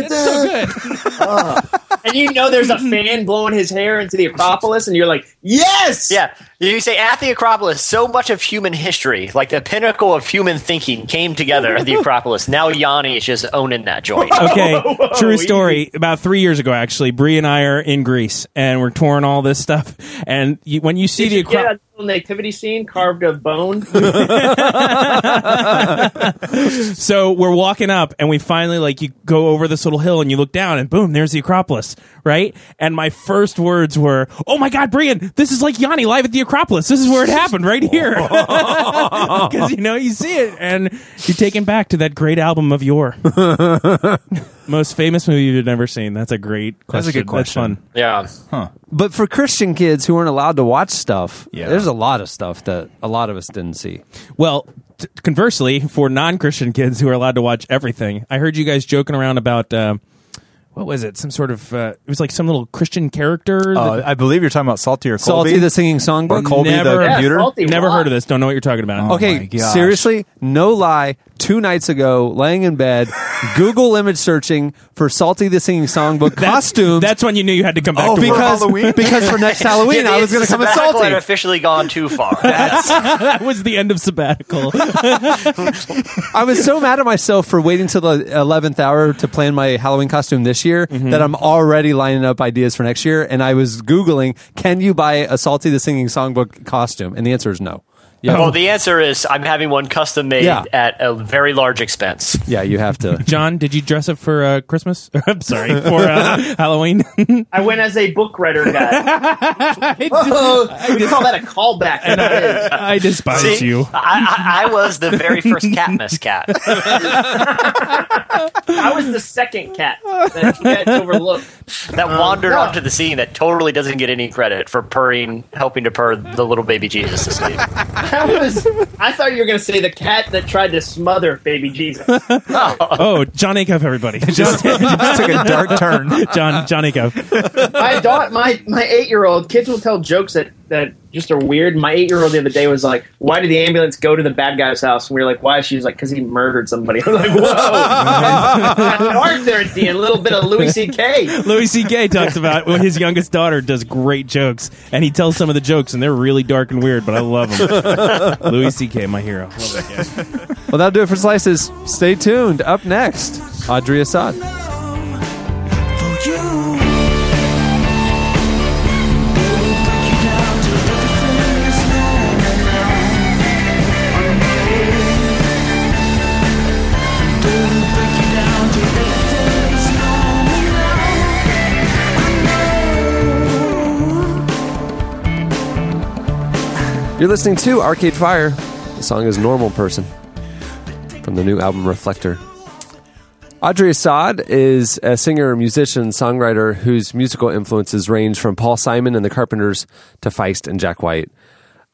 So good. Ah. and you know there's a [laughs] fan blowing his hair into the Acropolis, and you're like, "Yes." Yeah, you say at the Acropolis, so much of human history, like the pinnacle of human thinking, came together at the [laughs] Acropolis. Now Yanni is just owning that joint. Okay, true easy. story. About three years ago, actually, Bree and I are in Greece, and we're touring all this stuff. And you, when you see Did the Acropolis, a little nativity scene carved of bone? [laughs] [laughs] so we're walking up, and we finally like you go over this little hill, and you look down, and boom, there's the Acropolis, right? And my first words were, "Oh my God, Brian, this is like Yanni live at the Acropolis. This is where it happened, right here." [laughs] Because you know you see it, and you're taken back to that great album of yore. Most famous movie you've never seen. That's a great question. That's a good question. That's fun. Yeah, But for Christian kids who weren't allowed to watch stuff, Yeah. there's a lot of stuff that a lot of us didn't see. Well, t- conversely, for non-Christian kids who are allowed to watch everything, I heard you guys joking around about uh, what was it? Some sort of uh, it was like some little Christian character. Uh, that- I believe you're talking about Salty or Colby. Salty the singing songbook. or Colby Never- the Yeah, computer. Salty Never rock. heard of this. Don't know what you're talking about. Oh okay, seriously, no lie. Two nights ago, laying in bed, [laughs] Google image searching for Salty the Singing Songbook That's, costumes. that's when you knew you had to come back Oh, to work. because Halloween? because for next [laughs] Halloween I was going to come as sabbatical had Salty. officially gone too far. [laughs] that was the end of sabbatical. I was so mad at myself for waiting till the eleventh hour to plan my Halloween costume this year Mm-hmm. that I'm already lining up ideas for next year. And I was googling, "Can you buy a Salty the Singing Songbook costume?" And the answer is no. Yeah, Well, the answer is I'm having one custom made Yeah. at a very large expense. yeah, you have to. John, did you dress up for uh, Christmas? [laughs] I'm sorry, for uh, [laughs] Halloween. [laughs] I went as a book writer guy. oh, we call that a callback. And it is. I despise See, you. I, I, I was the very first Catmus cat. I was the second cat that you guys overlooked. that wandered no. onto the scene that totally doesn't get any credit for purring, helping to purr the little baby Jesus to sleep. I was. I thought you were going to say the cat that tried to smother baby Jesus. [laughs] Oh, John Acuff, everybody. [laughs] Just, Took a dark turn. John John Acuff. My daughter, my my eight year old kids will tell jokes that that just are weird. My eight year old the other day was like, "Why did the ambulance go to the bad guy's house?" And we were like, "Why?" She was like, "Because he murdered somebody." [laughs] I'm like, "Whoa!" Dark there at the end. A little bit of Louis C.K. Louis C.K. talks about when his youngest daughter does great jokes, and he tells some of the jokes, and they're really dark and weird, but I love them. [laughs] Louis C.K. my hero. Love that guy. Well, that'll do it for Slices. Stay tuned. Up next, Audrey Assad. You're listening to Arcade Fire. The song is Normal Person. from the new album Reflektor. Audrey Assad is a singer, musician, songwriter whose musical influences range from Paul Simon and the Carpenters to Feist and Jack White.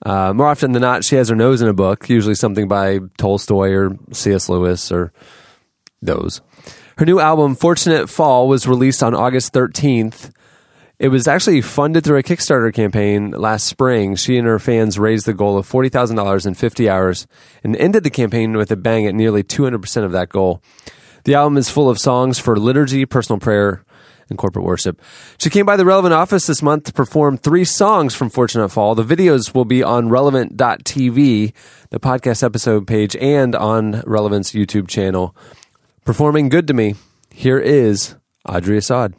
Uh, more often than not, she has her nose in a book, usually something by Tolstoy or C.S. Lewis or those. Her new album, Fortunate Fall, was released on August 13th. It was actually funded through a Kickstarter campaign last spring. She and her fans raised the goal of $40,000 in 50 hours and ended the campaign with a bang at nearly 200% of that goal. The album is full of songs for liturgy, personal prayer, and corporate worship. She came by the Relevant office this month to perform three songs from Fortunate Fall. The videos will be on relevant.tv, the podcast episode page, and on Relevant's YouTube channel. Performing Good to Me, here is Audrey Assad.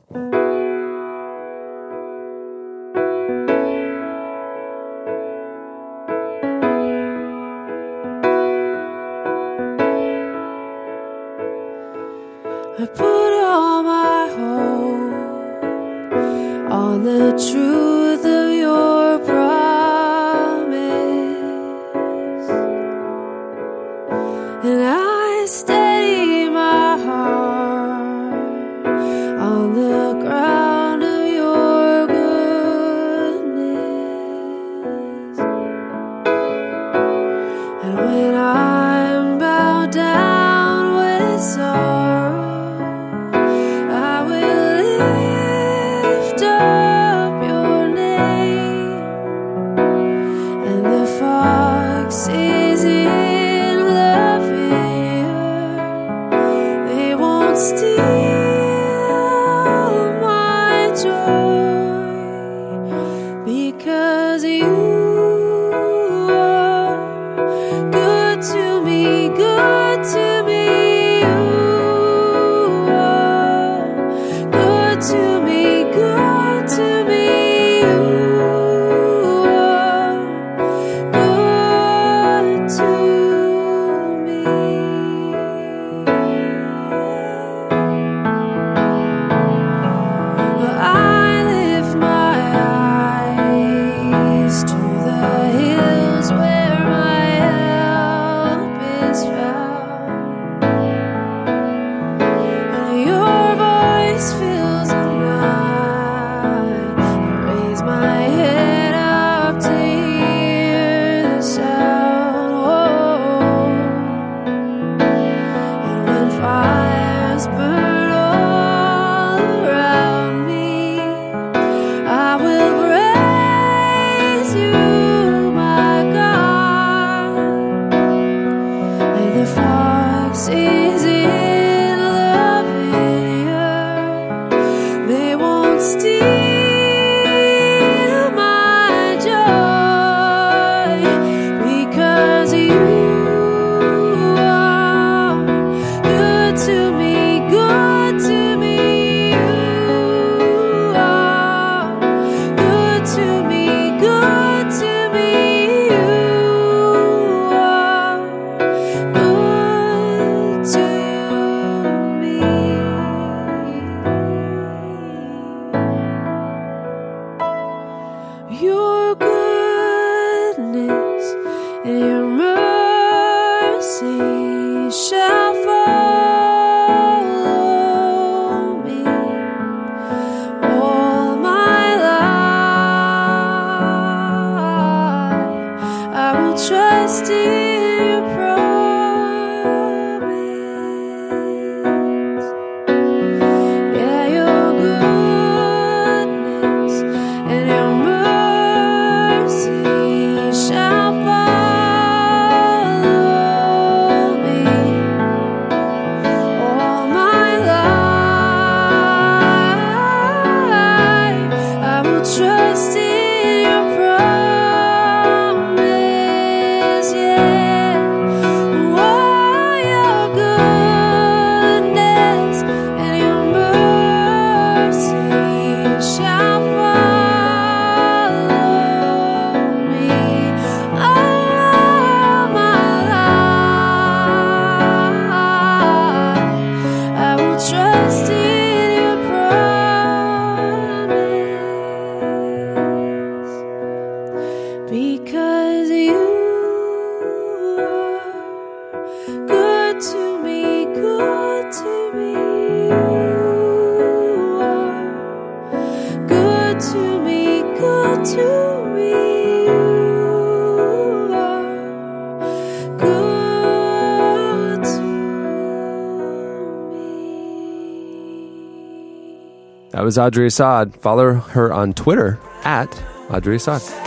Was Audrey Assad. Follow her on Twitter at Audrey Assad.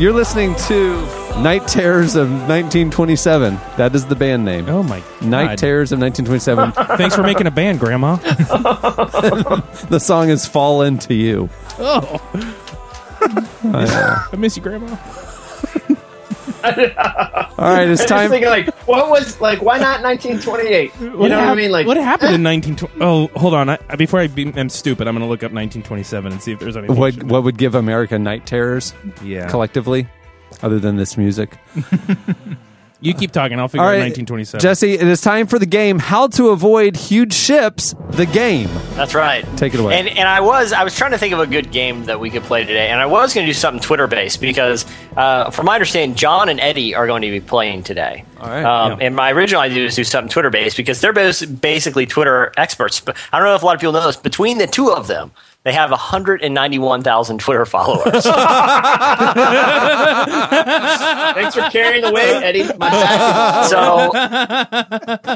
You're listening to Night Terrors of 1927. That is the band name. Oh my Night God. Terrors of 1927. [laughs] Thanks for making a band, Grandma. [laughs] [laughs] the song is Fall Into You. Oh, Uh, I miss you, Grandma. all right, it's I was time. thinking like, what was like? Why not 1928? You know what I mean? Like, what happened in [laughs] 1920? Oh, hold on. I, before I be, I'm stupid. I'm going to look up 1927 and see if there's anything. What what would give America night terrors yeah. collectively, other than this music? [laughs] You keep talking. I'll figure All out right, 1927. Jesse, it is time for the game. How to avoid huge ships? The game. That's right. Take it away. And and I was I was trying to think of a good game that we could play today, and I was going to do something Twitter based because, uh, from my understanding, John and Eddie are going to be playing today. All right. Um, Yeah. And my original idea was to do something Twitter based because they're both basically Twitter experts. But I don't know if a lot of people know this. Between the two of them, they have 191,000 Twitter followers. [laughs] thanks for carrying the weight, Eddie. My back. so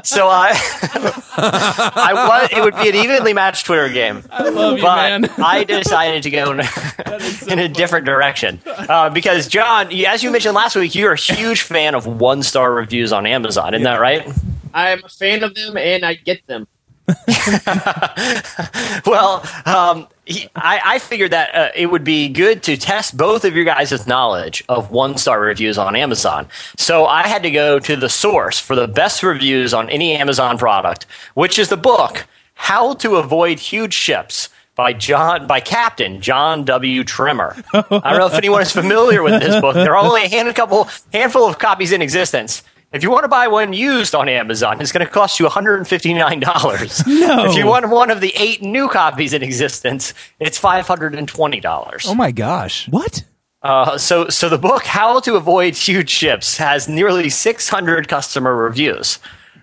so I [laughs] I was it would be an evenly matched Twitter game. I love you, but man. I decided to go in, [laughs] in a different direction uh, because John, as you mentioned last week, you're a huge fan of one star reviews on Amazon. Isn't that right? I'm a fan of them, and I get them. [laughs] Well, um, he, I, I figured that uh, it would be good to test both of your guys' knowledge of one star reviews on Amazon. So I had to go to the source for the best reviews on any Amazon product, which is the book How to Avoid Huge Ships by John by Captain John W. Trimmer. I don't know if anyone is familiar with this book. There are only a couple handful of copies in existence. If you want to buy one used on Amazon, it's going to cost you $159. No. If you want one of the eight new copies in existence, it's $520. Oh my gosh. what? Uh, so, so the book "How to Avoid Huge Ships" has nearly 600 customer reviews,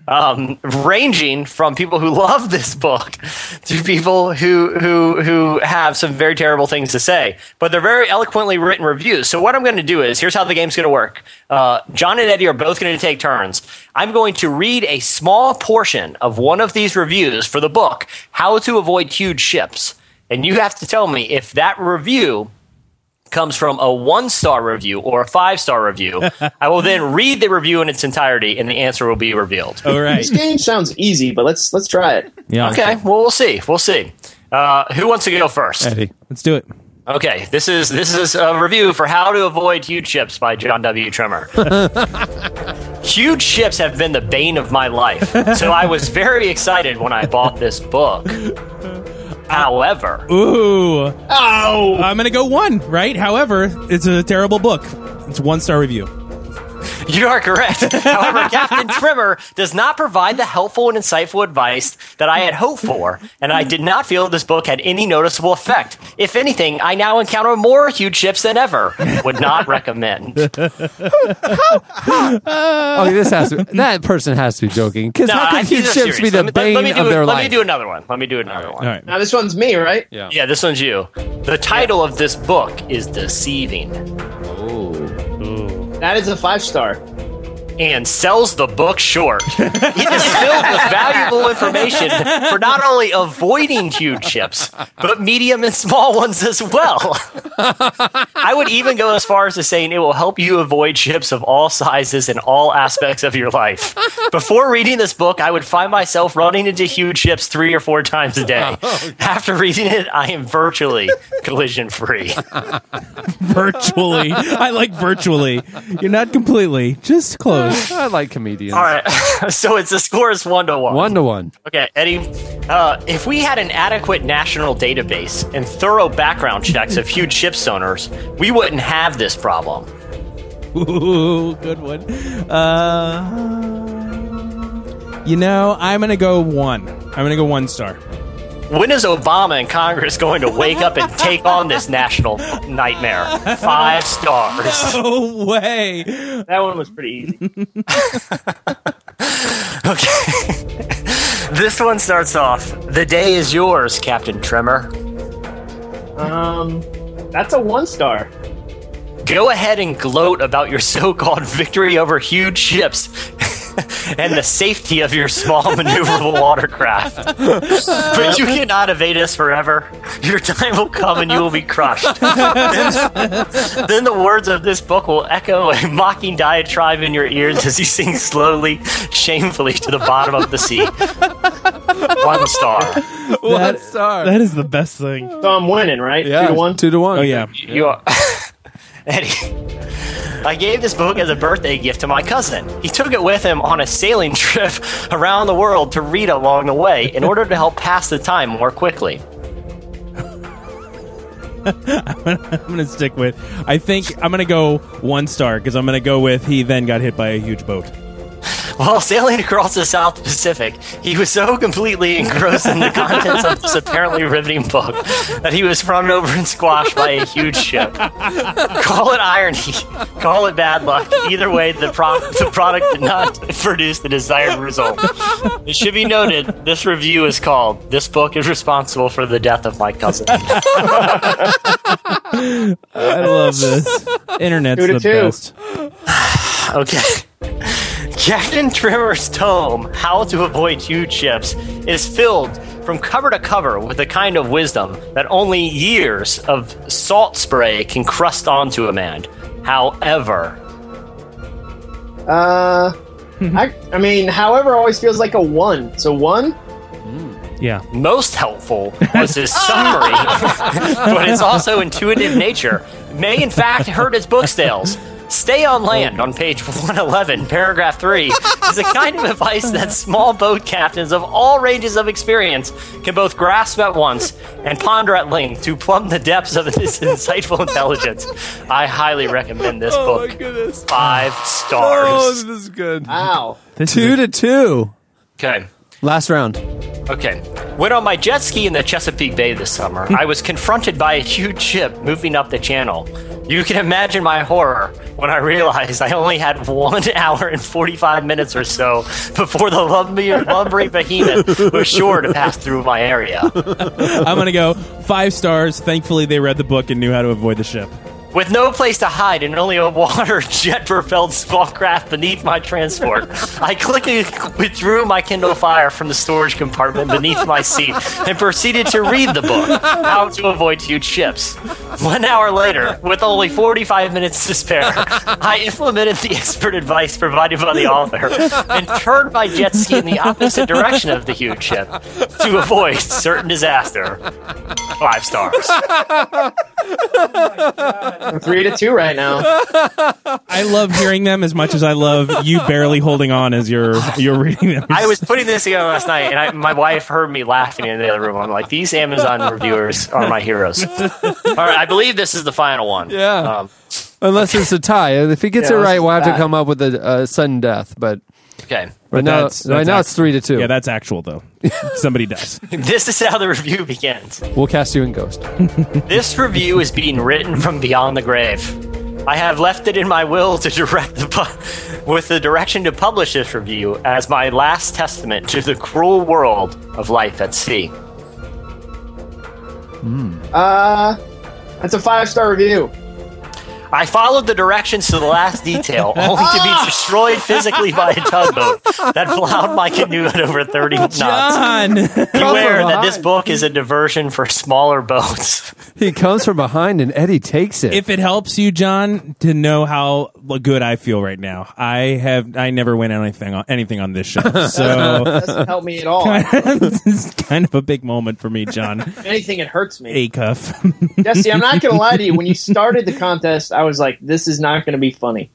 um, ranging from people who love this book to people who who who have some very terrible things to say. But they're very eloquently written reviews. So what I'm going to do is here's how the game's going to work. Uh, John and Eddie are both going to take turns. I'm going to read a small portion of one of these reviews for the book "How to Avoid Huge Ships," and you have to tell me if that review comes from a one star review or a five star review, [laughs] I will then read the review in its entirety and the answer will be revealed. All right. This game sounds easy, but let's let's try it. Yeah. Okay, well we'll see. We'll see. Uh, who wants to go first? Eddie. Let's do it. Okay, this is this is a review for How to Avoid Huge Ships by John W. Trimmer. [laughs] Huge ships have been the bane of my life, so I was very excited when I bought this book. [laughs] However, Ooh. Oh, I'm going to go one, right? However, it's a terrible book. It's one star review. [laughs] You are correct. [laughs] However, Captain Trimmer does not provide the helpful and insightful advice that I had hoped for, and I did not feel this book had any noticeable effect. If anything, I now encounter more huge ships than ever. Would not recommend. [laughs] Oh, this has to. That person has to be joking. Because No, how could can huge ships serious. be the Let me- let- let me bane do of it- their Let life? me do another one. Let me do another one. All right. now this one's me, right? Yeah. Yeah, this one's you. The title of this book is Deceiving oh. That is a five star. And sells the book short. [laughs] It is filled with valuable information for not only avoiding huge ships, but medium and small ones as well. [laughs] I would even go as far as to saying it will help you avoid ships of all sizes in all aspects of your life. Before reading this book, I would find myself running into huge ships three or four times a day. [laughs] Oh, After reading it, I am virtually collision free. Virtually. I like virtually. You're not completely, just close. [laughs] I like comedians. All right, [laughs] so it's the score is one to one. One to one. Okay, Eddie, uh, if we had an adequate national database and thorough background checks of huge ship owners, we wouldn't have this problem. [laughs] Ooh, good one. Uh, you know, I'm gonna go one. I'm gonna go one star. When is Obama and Congress going to wake up and take on this national nightmare? Five stars. [laughs] No way. That one was pretty easy. [laughs] Okay. this one starts off The day is yours, Captain Trimmer. Um, that's a one star. Go ahead and gloat about your so called victory over huge ships [laughs] [laughs] and the safety of your small [laughs] maneuverable watercraft. But you cannot evade us forever. Your time will come and you will be crushed. then, [laughs] then the words of this book will echo a mocking diatribe in your ears as you sink slowly, shamefully to the bottom of the sea. One star. One star. That is the best thing. So I'm winning, right? yeah, Two to one. Two to one. Oh yeah. You are. Eddie. I gave this book as a birthday gift to my cousin. He took it with him on a sailing [laughs] trip around the world to read along the way in order to help pass the time more quickly. I'm gonna stick with. I think I'm gonna go one star because I'm gonna go with he then got hit by a huge boat. While sailing across the South Pacific, he was so completely engrossed in the contents of this apparently riveting book that he was run over and squashed by a huge ship. Call it irony, call it bad luck. Either way, the, pro- the product did not produce the desired result. It should be noted this review is called This Book is Responsible for the Death of My Cousin. I love this. Internet's the two. best. [sighs] Okay. Captain Trimmer's tome, How to Avoid Huge Ships, is filled from cover to cover with the kind of wisdom that only years of salt spray can crust onto a man. However, Uh, I, I mean, however, always feels like a one. So one. Yeah. most helpful [laughs] was his summary, [laughs] but its also intuitive nature may in fact hurt his book sales. Stay on land on page 111, paragraph 3 is the kind of advice that small boat captains of all ranges of experience can both grasp at once and ponder at length to plumb the depths of this [laughs] insightful intelligence. I highly recommend this Oh my book. goodness. Five Oh, stars. this is good. Wow. This Two is to two. Okay. Last round. Okay. When on my jet ski in the Chesapeake Bay this summer, hmm. I was confronted by a huge ship moving up the channel. You can imagine my horror when I realized I only had one [laughs] hour and 45 minutes or so before the lumbering, lumbering behemoth was sure to pass through my area. [laughs] I'm gonna go five stars. Thankfully, they read the book and knew how to avoid the ship. With no place to hide and only a water [laughs] jet propelled small craft beneath my transport, I quickly withdrew my Kindle Fire from the storage compartment beneath my seat and proceeded to read the book, How to Avoid Huge Ships. One hour later, with only 45 minutes to spare, I implemented the expert advice provided by the author and turned my jet ski in the opposite direction of the huge ship to avoid certain disaster. Five stars. I'm [laughs] [laughs] three to two right now. I love hearing them as much as I love you barely holding on as you're you're reading them. I was putting this together last night, and I, my wife heard me laughing in the other room. I'm like, these Amazon reviewers are my heroes. All right, I believe this is the final one. Yeah. Um, Unless it's a tie. If he gets Yeah, it right, we'll have to come up with a, a sudden death. But okay. right now, that's- right that's now act- it's three to two. yeah, that's actual though. [laughs] Somebody does. [laughs] This is how the review begins. we'll cast you in Ghost. [laughs] This review is being written from beyond the grave. I have left it in my will to direct the pu- with the direction to publish this review as my last testament to the cruel world of life at sea. Uh, that's a five star review. I followed the directions to the last detail, [laughs] only to be destroyed physically by a tugboat that plowed my canoe at over 30 knots. John. Beware that this book is a diversion for smaller boats. He comes from behind and Eddie takes it. if it helps you, John, to know how good I feel right now, I have I never win anything on anything on this show, [laughs] so Doesn't help me at all. [laughs] this is kind of a big moment for me, John. If anything, it hurts me. Acuff. Jesse, I'm not going to lie to you. When you started the contest, I was like, this is not going to be funny.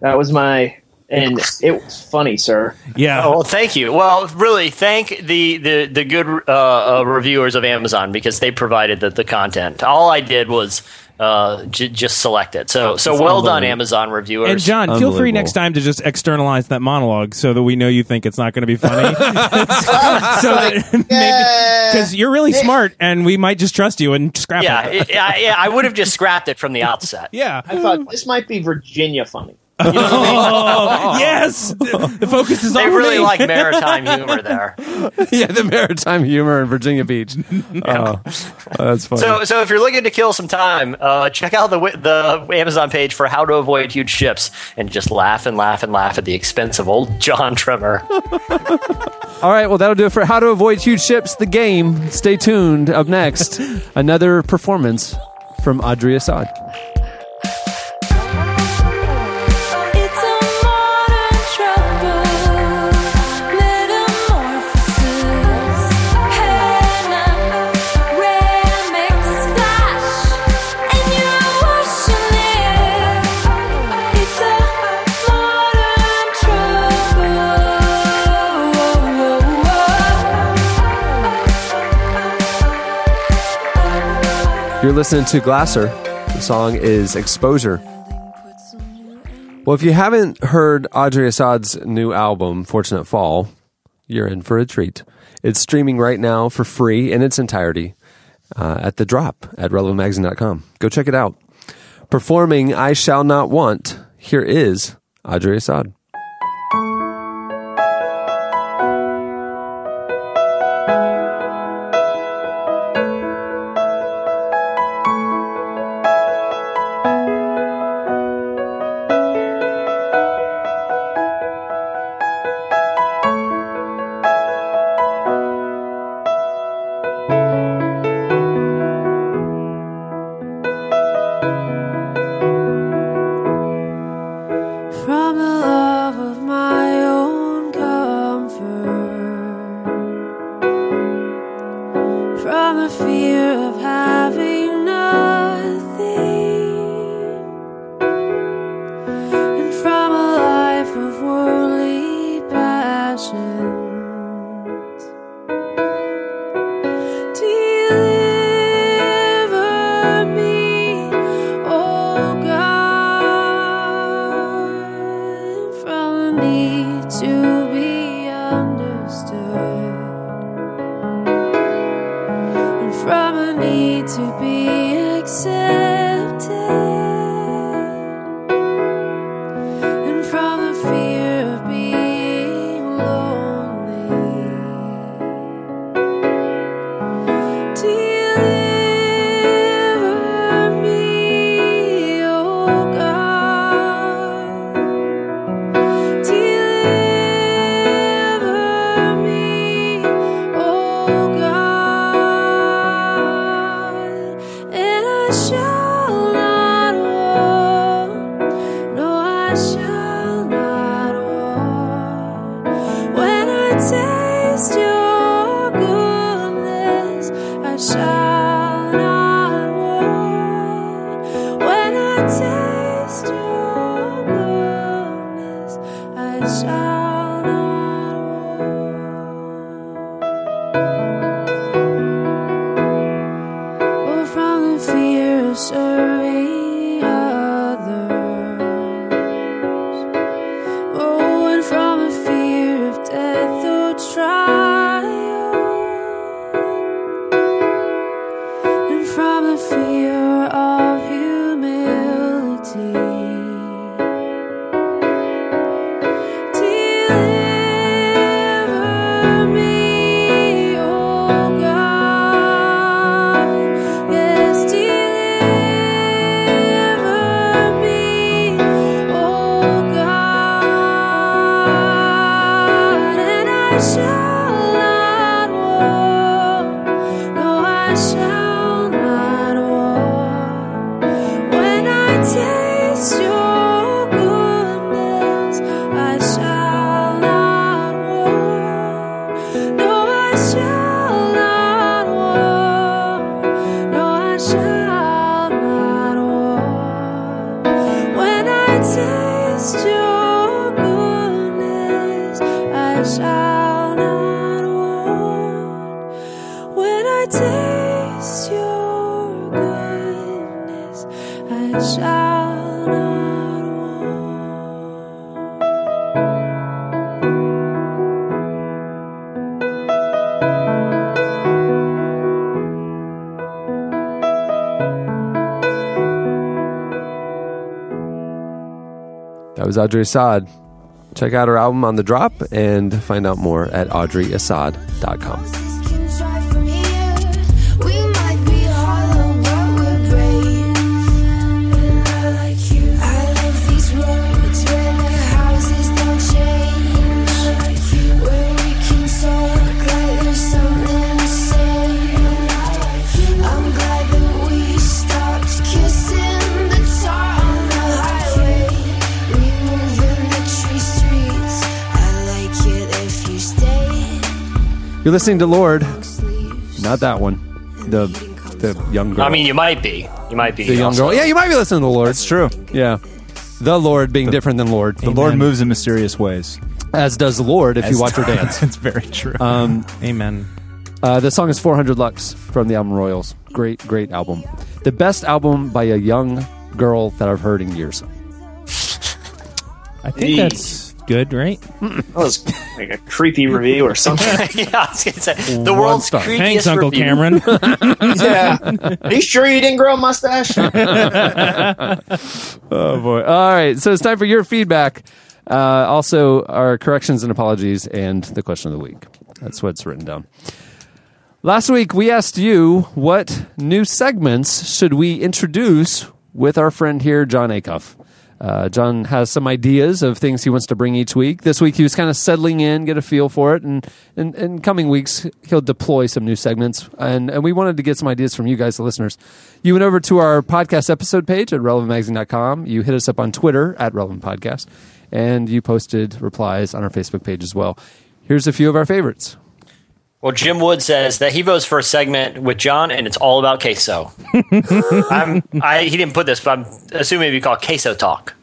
That was my. And it was funny, sir. yeah. Oh, well, thank you. Well, really, thank the the the good uh, uh, reviewers of Amazon because they provided the, the content. All I did was uh, j- just select it. So so That's well done. Amazon reviewers. And John, feel free next time to just externalize that monologue so that we know you think it's not going to be funny. [laughs] [laughs] so because you're really smart, and we might just trust you and scrap yeah, it. it- yeah, yeah, I would have just scrapped it from the [laughs] outset. Yeah. I thought this might be Virginia funny. Oh, yes. The, the focus is They on really me. like maritime [laughs] humor there. yeah, the maritime humor in Virginia Beach. [laughs] Oh, that's funny. So, so if you're looking to kill some time, uh, check out the the Amazon page for how to avoid huge ships, and just laugh and laugh and laugh at the expense of old John Trimmer. [laughs] All right, well, that'll do it for How to Avoid Huge Ships, the game. Stay tuned. Up next, another performance from Audrey Assad. You're listening to Glasser. The song is Exposure. Well, if you haven't heard Audrey Assad's new album, Fortunate Fall, you're in for a treat. It's streaming right now for free in its entirety uh, at the drop at relevantmagazine.com. Go check it out. Performing I Shall Not Want, here is Audrey Assad. Audrey Assad. Check out her album on the drop and find out more at audreyassad.com. You're listening to Lorde, not that one. The the young girl. I mean, you might be. You might be. the young also. girl. Yeah, you might be listening to the Lord. That's true. Yeah. The Lord being different than Lorde. The Lord moves in mysterious ways. As does the Lord if you watch her dance. [laughs] it's very true. Um, Amen. uh, the song is 400 Lux from the album Royals. Great, great album. The best album by a young girl that I've heard in years. I think that's good, right? [laughs] That was like a creepy review or something. [laughs] yeah, I was gonna say the One world's star. creepiest Thanks, Uncle review. Cameron. [laughs] yeah. Are you sure you didn't grow a mustache? Oh boy! All right, so it's time for your feedback. Uh, also, our corrections and apologies, and the question of the week. That's what's written down. Last week, we asked you what new segments should we introduce with our friend here, John Acuff. Uh, John has some ideas of things he wants to bring each week. This week, he was kind of settling in, get a feel for it, and in, in coming weeks, he'll deploy some new segments. And, and we wanted to get some ideas from you guys, the listeners. You went over to our podcast episode page at relevantmagazine.com. You hit us up on Twitter at Relevant Podcast, and you posted replies on our Facebook page as well. Here's a few of our favorites. Well, Jim Wood says that he votes for a segment with John, and it's all about queso. [laughs] I'm, I, he didn't put this, but I'm assuming it'd be called queso talk.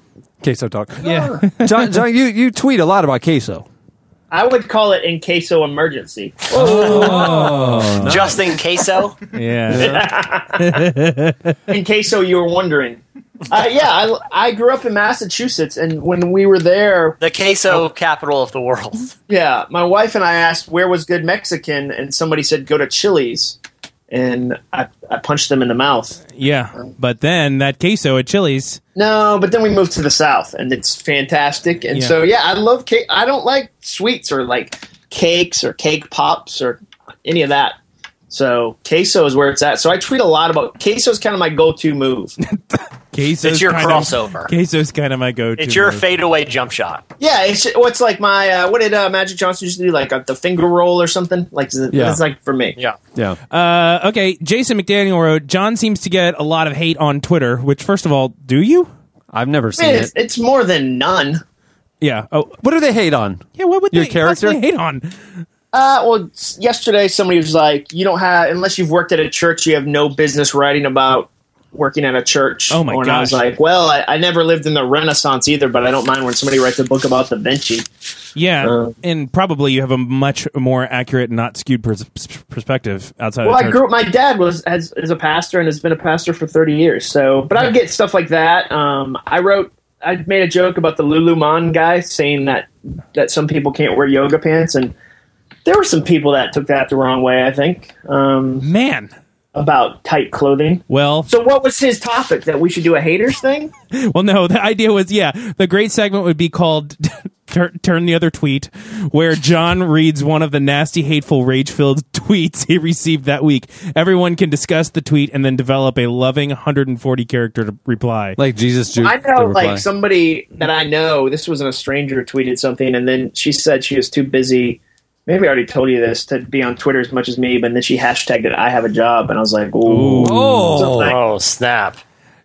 Queso talk. yeah. [laughs] John, John you, you tweet a lot about queso. I would call it in queso emergency. Oh. Just in queso. Yeah. [laughs] In queso you were wondering. Uh, yeah, I, I grew up in Massachusetts, and when we were there, The queso capital of the world. [laughs] yeah, my wife and I asked where was good Mexican, and somebody said go to Chili's, and I, I punched them in the mouth. Yeah. But then that queso at Chili's. No, but then we moved to the south, and it's fantastic. And Yeah. so, yeah, I love cake. I don't like sweets or like cakes or cake pops or any of that. So queso is where it's at. So I tweet a lot about queso. Is kind of my go-to move. [laughs] queso It's your kind crossover. Queso is kind of my go-to. It's your move. fadeaway jump shot. yeah, it's what's like my uh, what did uh, Magic Johnson used to do? Like uh, the finger roll or something. Like Yeah. it's like for me. Yeah. Yeah. Uh, okay, Jason McDaniel wrote, John seems to get a lot of hate on Twitter, which, first of all, do you? I've never seen mean, it. it's, it's more than none. Yeah. Oh, What do they hate on? yeah, what would Your they character? hate on? Uh, well, yesterday somebody was like, "You don't have unless you've worked at a church, you have no business writing about working at a church." Oh, my And I was like, "Well, I, I never lived in the Renaissance either, but I don't mind when somebody writes a book about Da Vinci." Yeah, Uh, and probably you have a much more accurate, not skewed pers- perspective outside Well, I grew up. My dad was as is a pastor and has been a pastor for thirty years. So, but I get stuff like that. Um, I wrote. I made a joke about the Lululemon guy saying that that some people can't wear yoga pants, and there were some people that took that the wrong way. I think um, Man. about tight clothing. Well, So, what was his topic? That we should do a haters thing? [laughs] well, no. The idea was, yeah, the great segment would be called [laughs] Tur- "Turn the Other Tweet," where John reads one of the nasty, hateful, rage-filled [laughs] tweets he received that week. Everyone can discuss the tweet and then develop a loving 140 character to reply. Like Jesus Juke. I the know, like somebody that I know. This wasn't a stranger tweeted something, and then she said she was too busy. Maybe I already told you this to be on Twitter as much as me, but then she hashtagged it. I have a job, and I was like, "Ooh." Oh. Something. Oh, snap.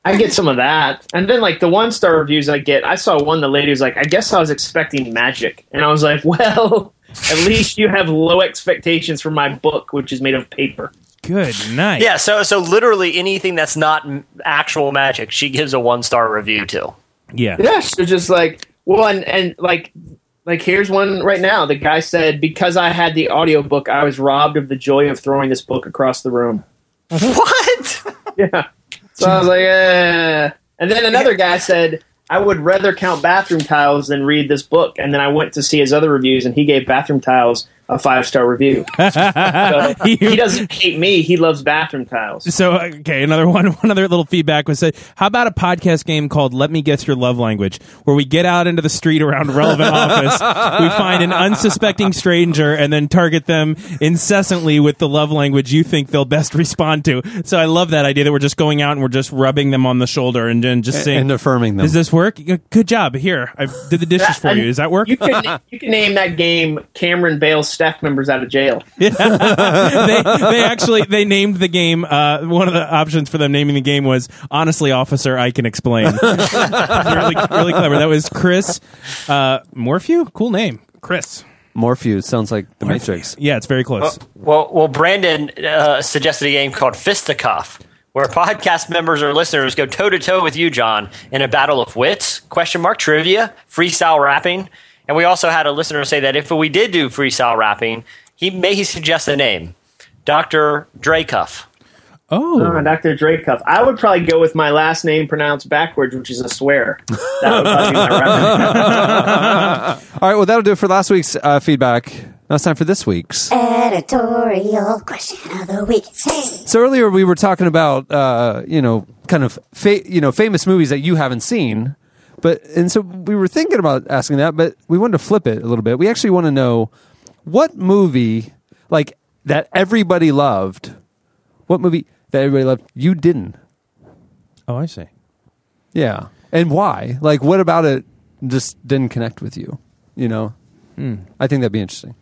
I get some of that, and then like the one star reviews I get. I saw one. The lady was like, "I guess I was expecting magic," and I was like, [laughs] "Well, at least you have low expectations for my book, which is made of paper." Good night. Yeah, so so literally anything that's not actual magic, she gives a one star review to. Yeah. Yeah, so just like well, and and like like here's one right now. The guy said because I had the audiobook, I was robbed of the joy of throwing this book across the room. [laughs] What? Yeah. So I was like, eh. And then another guy said, I would rather count bathroom tiles than read this book. And then I went to see his other reviews, and he gave bathroom tiles a five star review. [laughs] So, he doesn't hate me. He loves bathroom tiles. So okay, another one. [laughs] One other little feedback was said. How about a podcast game called "Let Me Guess Your Love Language," where we get out into the street around a relevant [laughs] office, we find an unsuspecting stranger, and then target them incessantly with the love language you think they'll best respond to. So I love that idea that we're just going out and we're just rubbing them on the shoulder and, and just saying, and affirming them. "Does this work? Good job. Here, I did the dishes for you. Does that work?" You can you can name that game Cameron bails staff members out of jail. [laughs] they, they actually they named the game. Uh, one of the options for them naming the game was honestly, officer, I can explain. [laughs] really, really clever. That was Chris uh, Morphew. Cool name, Chris. Morpheus sounds like the Matrix. Yeah, it's very close. Well, well, Brandon uh, suggested a game called Fisticuff, where podcast members or listeners go toe to toe with you, John, in a battle of wits, question mark trivia, freestyle rapping, and we also had a listener say that if we did do freestyle rapping, he may he suggest a name, Doctor Dracuff. Oh, Uh, Dr. Dracuff. I would probably go with my last name pronounced backwards, which is a swear. That would probably be my rap. [laughs] All right, well, that'll do it for last week's uh, feedback. Now it's time for this week's. Editorial question of the week. Hey. So earlier we were talking about, uh, you know, kind of, fa- you know, famous movies that you haven't seen. But, and so we were thinking about asking that, but we wanted to flip it a little bit. We actually want to know what movie, like, that everybody loved, what movie that everybody loved, you didn't. oh, I see. Yeah. And why? Like, what about it just didn't connect with you? You know? Hmm. I think that'd be interesting.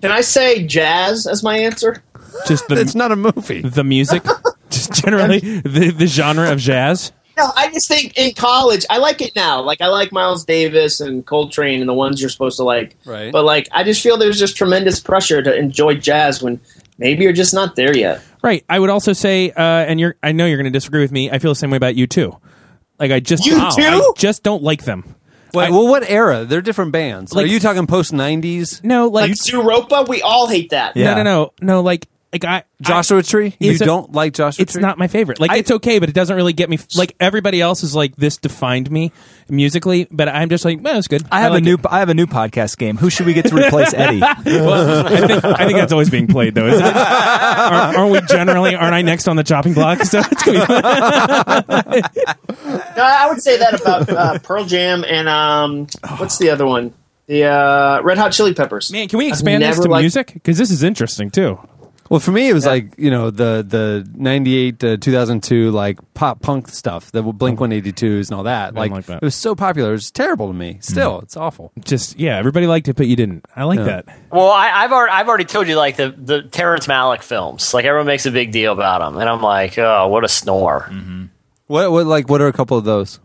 Can I say jazz as my answer? Just the [laughs] It's not a movie. the music, [laughs] just generally the the genre of jazz. No, I just think in college, I like it now. Like, I like Miles Davis and Coltrane and the ones you're supposed to like. Right. But, like, I just feel there's just tremendous pressure to enjoy jazz when maybe you're just not there yet. Right. I would also say, uh, and you're, I know you're going to disagree with me. I feel the same way about you too. Like I just, You wow, too? I just don't like them. Wait, I- well, what era? They're different bands. Like- Are you talking post 90s? No, like, Like, Zooropa, we all hate that. Yeah. no, no, no, no. Like, like I, Joshua Tree? You a- don't like Joshua Tree? it's Tree? not my favorite. Like, it's okay, but it doesn't really get me. Like everybody else is like, this defined me musically, but I'm just like, well, it's good. I have like a new it. I have a new podcast game. Who should we get to replace [laughs] Eddie? Well, I think, I think that's always being played though, isn't it? Aren't, aren't we generally? Aren't I next on the chopping block? So it's gonna be [laughs] No, I would say that about uh, Pearl Jam and um, what's the other one? The uh, Red Hot Chili Peppers. Man, can we expand this to liked- music? Because this is interesting too. Well, for me, it was like, you know, the, the 98 to 2002, like pop punk stuff, the Blink 182s and all that. Like, like that. it was so popular. It was terrible to me. Still, it's awful. Just yeah, everybody liked it, but you didn't. I like Yeah. that. Well, I, I've already, I've already told you like the the Terrence Malick films. Like everyone makes a big deal about them, and I'm like, oh, what a snore. What, what, like, what are a couple of those?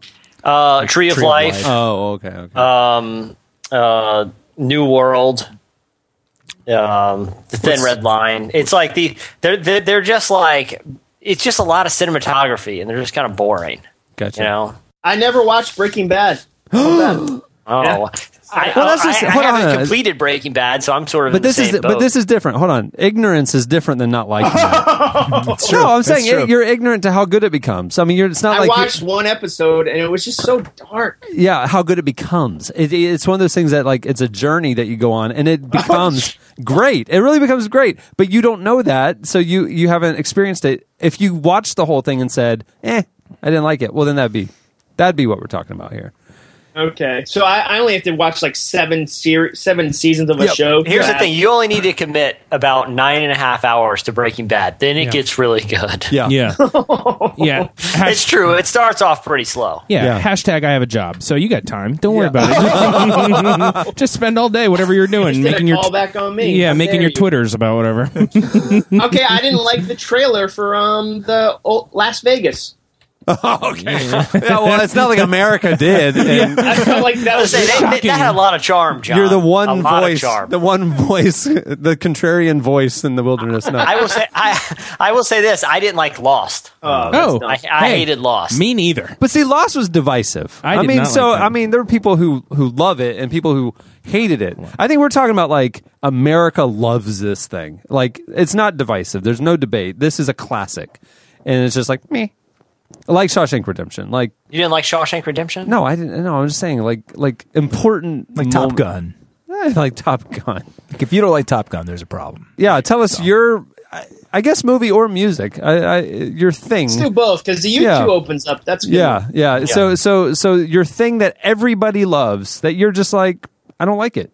Uh, Tree, of, Tree of Life, Life. Oh, okay, okay. um, uh, New World, um, The Thin What's- Red Line. It's like the they're, they're they're just like it's just a lot of cinematography, and they're just kind of boring. gotcha. You know. I never watched Breaking Bad. [gasps] Oh, Yeah. I, Well, that's just- I hold on, haven't on. completed Breaking Bad, so I'm sort of. But in the this is same but this is different. Hold on, ignorance is different than not liking [laughs] it. No, I'm saying true. you're ignorant to how good it becomes. I mean, you're, it's not I like you're- watched one episode and it was just so dark. yeah, how good it becomes. It, it's one of those things that like it's a journey that you go on, and it [laughs] becomes great. It really becomes great, but you don't know that, so you you haven't experienced it. If you watched the whole thing and said, "Eh, I didn't like it," well, then that'd be that'd be what we're talking about here. Okay, so I, I only have to watch like seven ser- seven seasons of a Yep. show. Here's the thing: you only need to commit about nine and a half hours to Breaking Bad. Then it gets really good. Yeah, Yeah, [laughs] yeah. Hash- [laughs] It's true. It starts off pretty slow. yeah. Yeah. Hashtag I have a job, so you got time. Don't worry Yeah. about it. [laughs] Just spend all day, whatever you're doing, Just making a your call back on me. yeah, How making your you. twitters about whatever. Okay, I didn't like the trailer for um the old Las Vegas. [laughs] okay. yeah, well, it's not like America did. [laughs] And I felt like that was say, they- they- that had a lot of charm, John. You're the a one lot voice, Of charm. the one voice, the contrarian voice in the wilderness. No. I will say, I, I will say this: I didn't like Lost. Oh, Oh. that's I. I Hey. hated Lost. Me neither. But see, Lost was divisive. I did mean, not so like that. I mean, there are people who who love it and people who hated it. I think we're talking about like America loves this thing. Like it's not divisive. There's no debate. This is a classic, and it's just like me. Like Shawshank Redemption. Like you didn't like Shawshank Redemption? no, I didn't. No, I'm just saying like like important Like Top moment- Gun. [laughs] Eh, like Top Gun. Like If you don't like Top Gun, there's a problem. Yeah, tell us your, I, I guess, movie or music. I, I, your thing. Let's do both because the U Yeah. two opens up. That's good. yeah, yeah, So, so, so your thing that everybody loves that you're just like, I don't like it.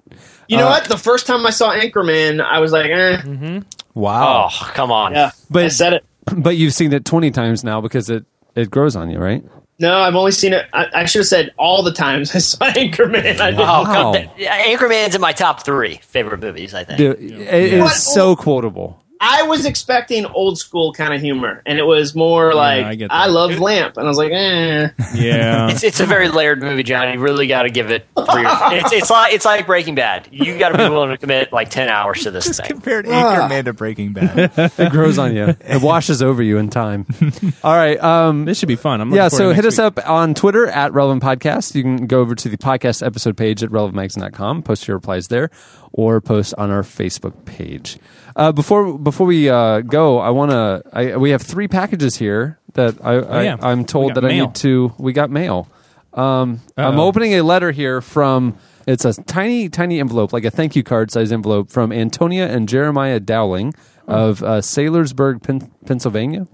You know Uh, what? The first time I saw Anchorman, I was like, eh. Mm-hmm. Wow. Oh, come on. Yeah, But- I said it. But you've seen it 20 times now because it, it grows on you, right? No, I've only seen it. I, I should have said all the times I saw [laughs] Anchorman. I didn't. Oh, Wow. come th- yeah, Anchorman's in my top three favorite movies. I think. Dude, it is What? so quotable. I was expecting old school kind of humor, and it was more like I I, that. love Lamp, and I was like, eh. [laughs] Yeah. It's, it's a very layered movie, John. You really got to give it. Three or, it's it's like it's like Breaking Bad. You got to be willing to commit like ten hours to this thing. Compared Anchorman to Breaking Bad. [laughs] It grows on you. It washes over you in time. [laughs] All right. Um, this should be fun. I'm yeah, so hit next us up on Twitter at Relevant Podcast. You can go over to the podcast episode page at relevantmagazine.com, post your replies there, or post on our Facebook page. Uh, before before we uh, go, I want to. I, we have three packages here that I, I yeah. I'm told got that I need to. We got mail. Um, I'm opening a letter here from. It's a tiny, tiny envelope, like a thank you card size envelope from Antonia and Jeremiah Dowling of uh, Saylorsburg, Pen- Pennsylvania.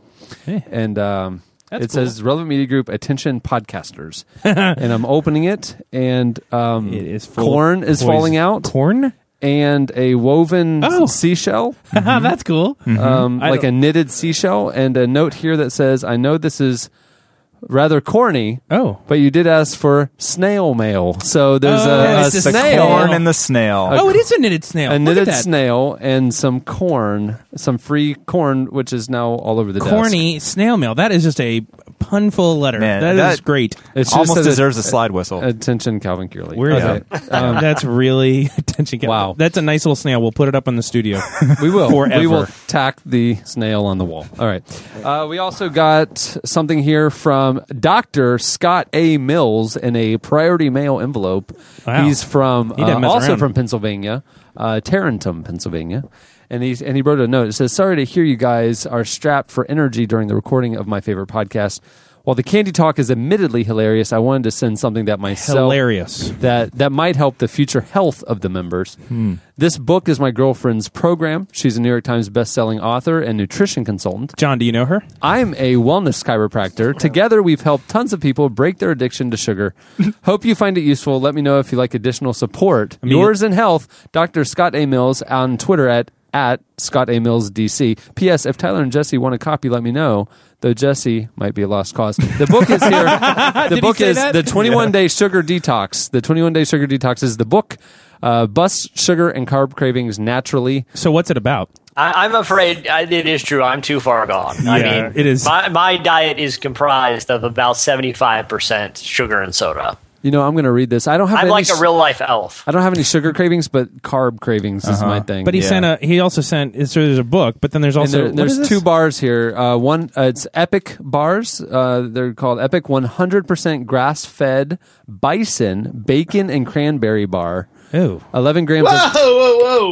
And um, it says Relevant Media Group, attention podcasters. [laughs] and I'm opening it, and um, It is corn is falling out, Corn? And a woven Oh. seashell, [laughs] That's cool. um, like a knitted seashell, and a note here that says, "I know this is." Rather corny, Oh. but you did ask for snail mail. So there's Oh, a, a it's the the snail, corn and the snail. Oh, it is a knitted snail. a Look at knitted that. snail, and some corn, some free corn, which is now all over the desk. Corny snail mail. That is just a punful letter. Man, that is that- great. It's just Almost says deserves a slide whistle. Attention, Calvin Curley. Where is Okay. it? [laughs] Um, that's really [laughs] attention. Wow. That's a nice little snail. We'll put it up in the studio. [laughs] We will. Forever. We will tack the snail on the wall. All right. Uh, we also got something here from Dr. Scott A. Mills in a priority mail envelope. Wow. He's from He didn't uh, mess also around. from Pennsylvania, uh, Tarentum, Pennsylvania. And he's and he wrote a note. It says, "Sorry to hear you guys are strapped for energy during the recording of my favorite podcast. While the candy talk is admittedly hilarious, I wanted to send something that myself Hilarious. that that might help the future health of the members. Hmm. This book is my girlfriend's program. She's a New York Times best-selling author and nutrition consultant. John, do you know her? I'm a wellness chiropractor. Together, we've helped tons of people break their addiction to sugar. [laughs] Hope you find it useful. Let me know if you like additional support. mean- Yours in health, Dr. Scott A. Mills on Twitter at at Scott A. Mills DC. P.S. If Tyler and Jesse want a copy, let me know. Though Jesse might be a lost cause. The book is here. [laughs] the Did he book say is that? the 21 Day Sugar Detox. The 21 Day Sugar Detox is the book. Uh, bust sugar and carb cravings naturally. So what's it about? I, I'm afraid I, it is true. I'm too far gone. I mean, it is. My, my diet is comprised of about 75% sugar and soda. You know, I'm going to read this. I don't have I'm any like a s- real life elf. I don't have any sugar cravings, but carb cravings is my thing. But he Yeah. sent a. He also sent. So there's a book, but then there's And also there- what there's this? two bars here. Uh, one, uh, it's Epic bars. Uh, they're called Epic 100% grass fed bison bacon and cranberry bar. Ooh. 11 grams Whoa, of whoa, whoa!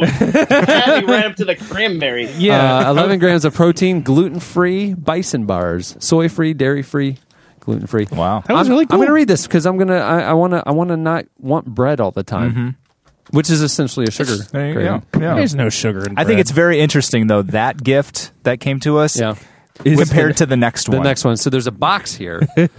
Daddy ran up to the cranberry. Yeah. uh, 11 grams of protein, gluten free bison bars, soy free, dairy free, gluten free. Wow. That was I'm, really cool. I'm going to read this because I'm gonna I, I want to I want to not want bread all the time, which is essentially a sugar. There you go. Yeah. There's no sugar in I think it's very interesting though that gift that came to us Yeah. compared to the next one. The next one. So there's a box here, and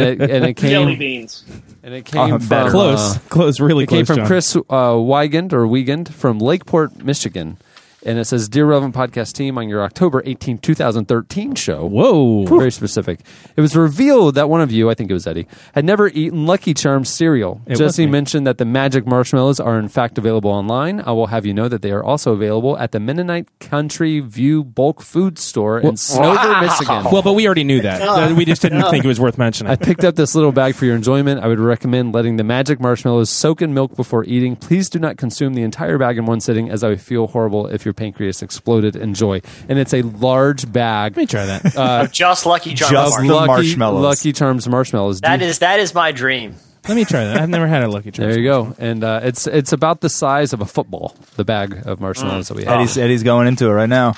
it and it [laughs] Jelly came beans. and it came Uh, from close. uh, close. Really It came from John. Chris uh, Weigand or Wiegand from Lakeport, Michigan. And it says, Dear Relevant Podcast team, on your October 18, 2013 show. Whoa. Very specific. It was revealed that one of you, I think it was Eddie, had never eaten Lucky Charms cereal. It Jesse me. mentioned that the magic marshmallows are in fact available online. I will have you know that they are also available at the Mennonite Country View Bulk Food Store in Snover, Michigan. Well, but we already knew that. [laughs] We just didn't think it was worth mentioning. I picked up this little bag for your enjoyment. I would recommend letting the magic marshmallows soak in milk before eating. Please do not consume the entire bag in one sitting, as I would feel horrible if your pancreas exploded. Enjoy. And it's a large bag. Let me try that. Uh, Just Lucky Charms. Just bars. the Lucky, marshmallows. Lucky Charms marshmallows. that Do- is that is my dream. Let me try that. I've never had a Lucky Charms. there you go. And uh, it's it's about the size of a football. The bag of marshmallows that we have. Eddie's, Eddie's going into it right now.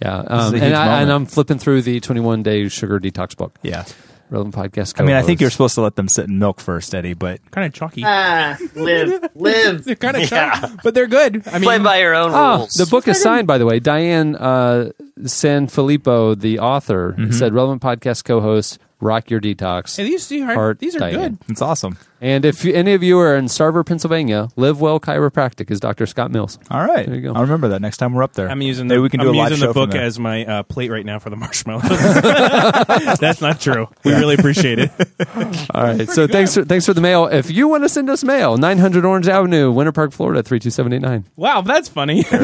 Yeah, um, and, I, and. I'm flipping through the 21 day sugar detox book. Yeah. Relevant podcast. Co host. I mean, I think you're supposed to let them sit in milk first, Eddie. But Kind of chalky. Ah, live, live. [laughs] they're kind of Yeah. chalky, but they're good. I mean, Play by your own Oh, rules. the book is signed, by the way. Diane uh, Sanfilippo, the author, Mm-hmm. said relevant podcast co-host, rock your detox. hey, these, these are, Heart these are Diane. good. it's awesome. And if you, any of you are in Sarver, Pennsylvania, Live Well Chiropractic is Dr. Scott Mills. All right, There you go. I'll remember that next time we're up there. I'm using Maybe the, we can do I'm do a live using show the from book there. as my uh, plate right now for the marshmallows. [laughs] [laughs] That's not true. We really appreciate it. [laughs] All right. So thanks for, thanks for the mail. If you want to send us mail, 900 Orange Avenue, Winter Park, Florida, 32789. Wow, that's funny. Well,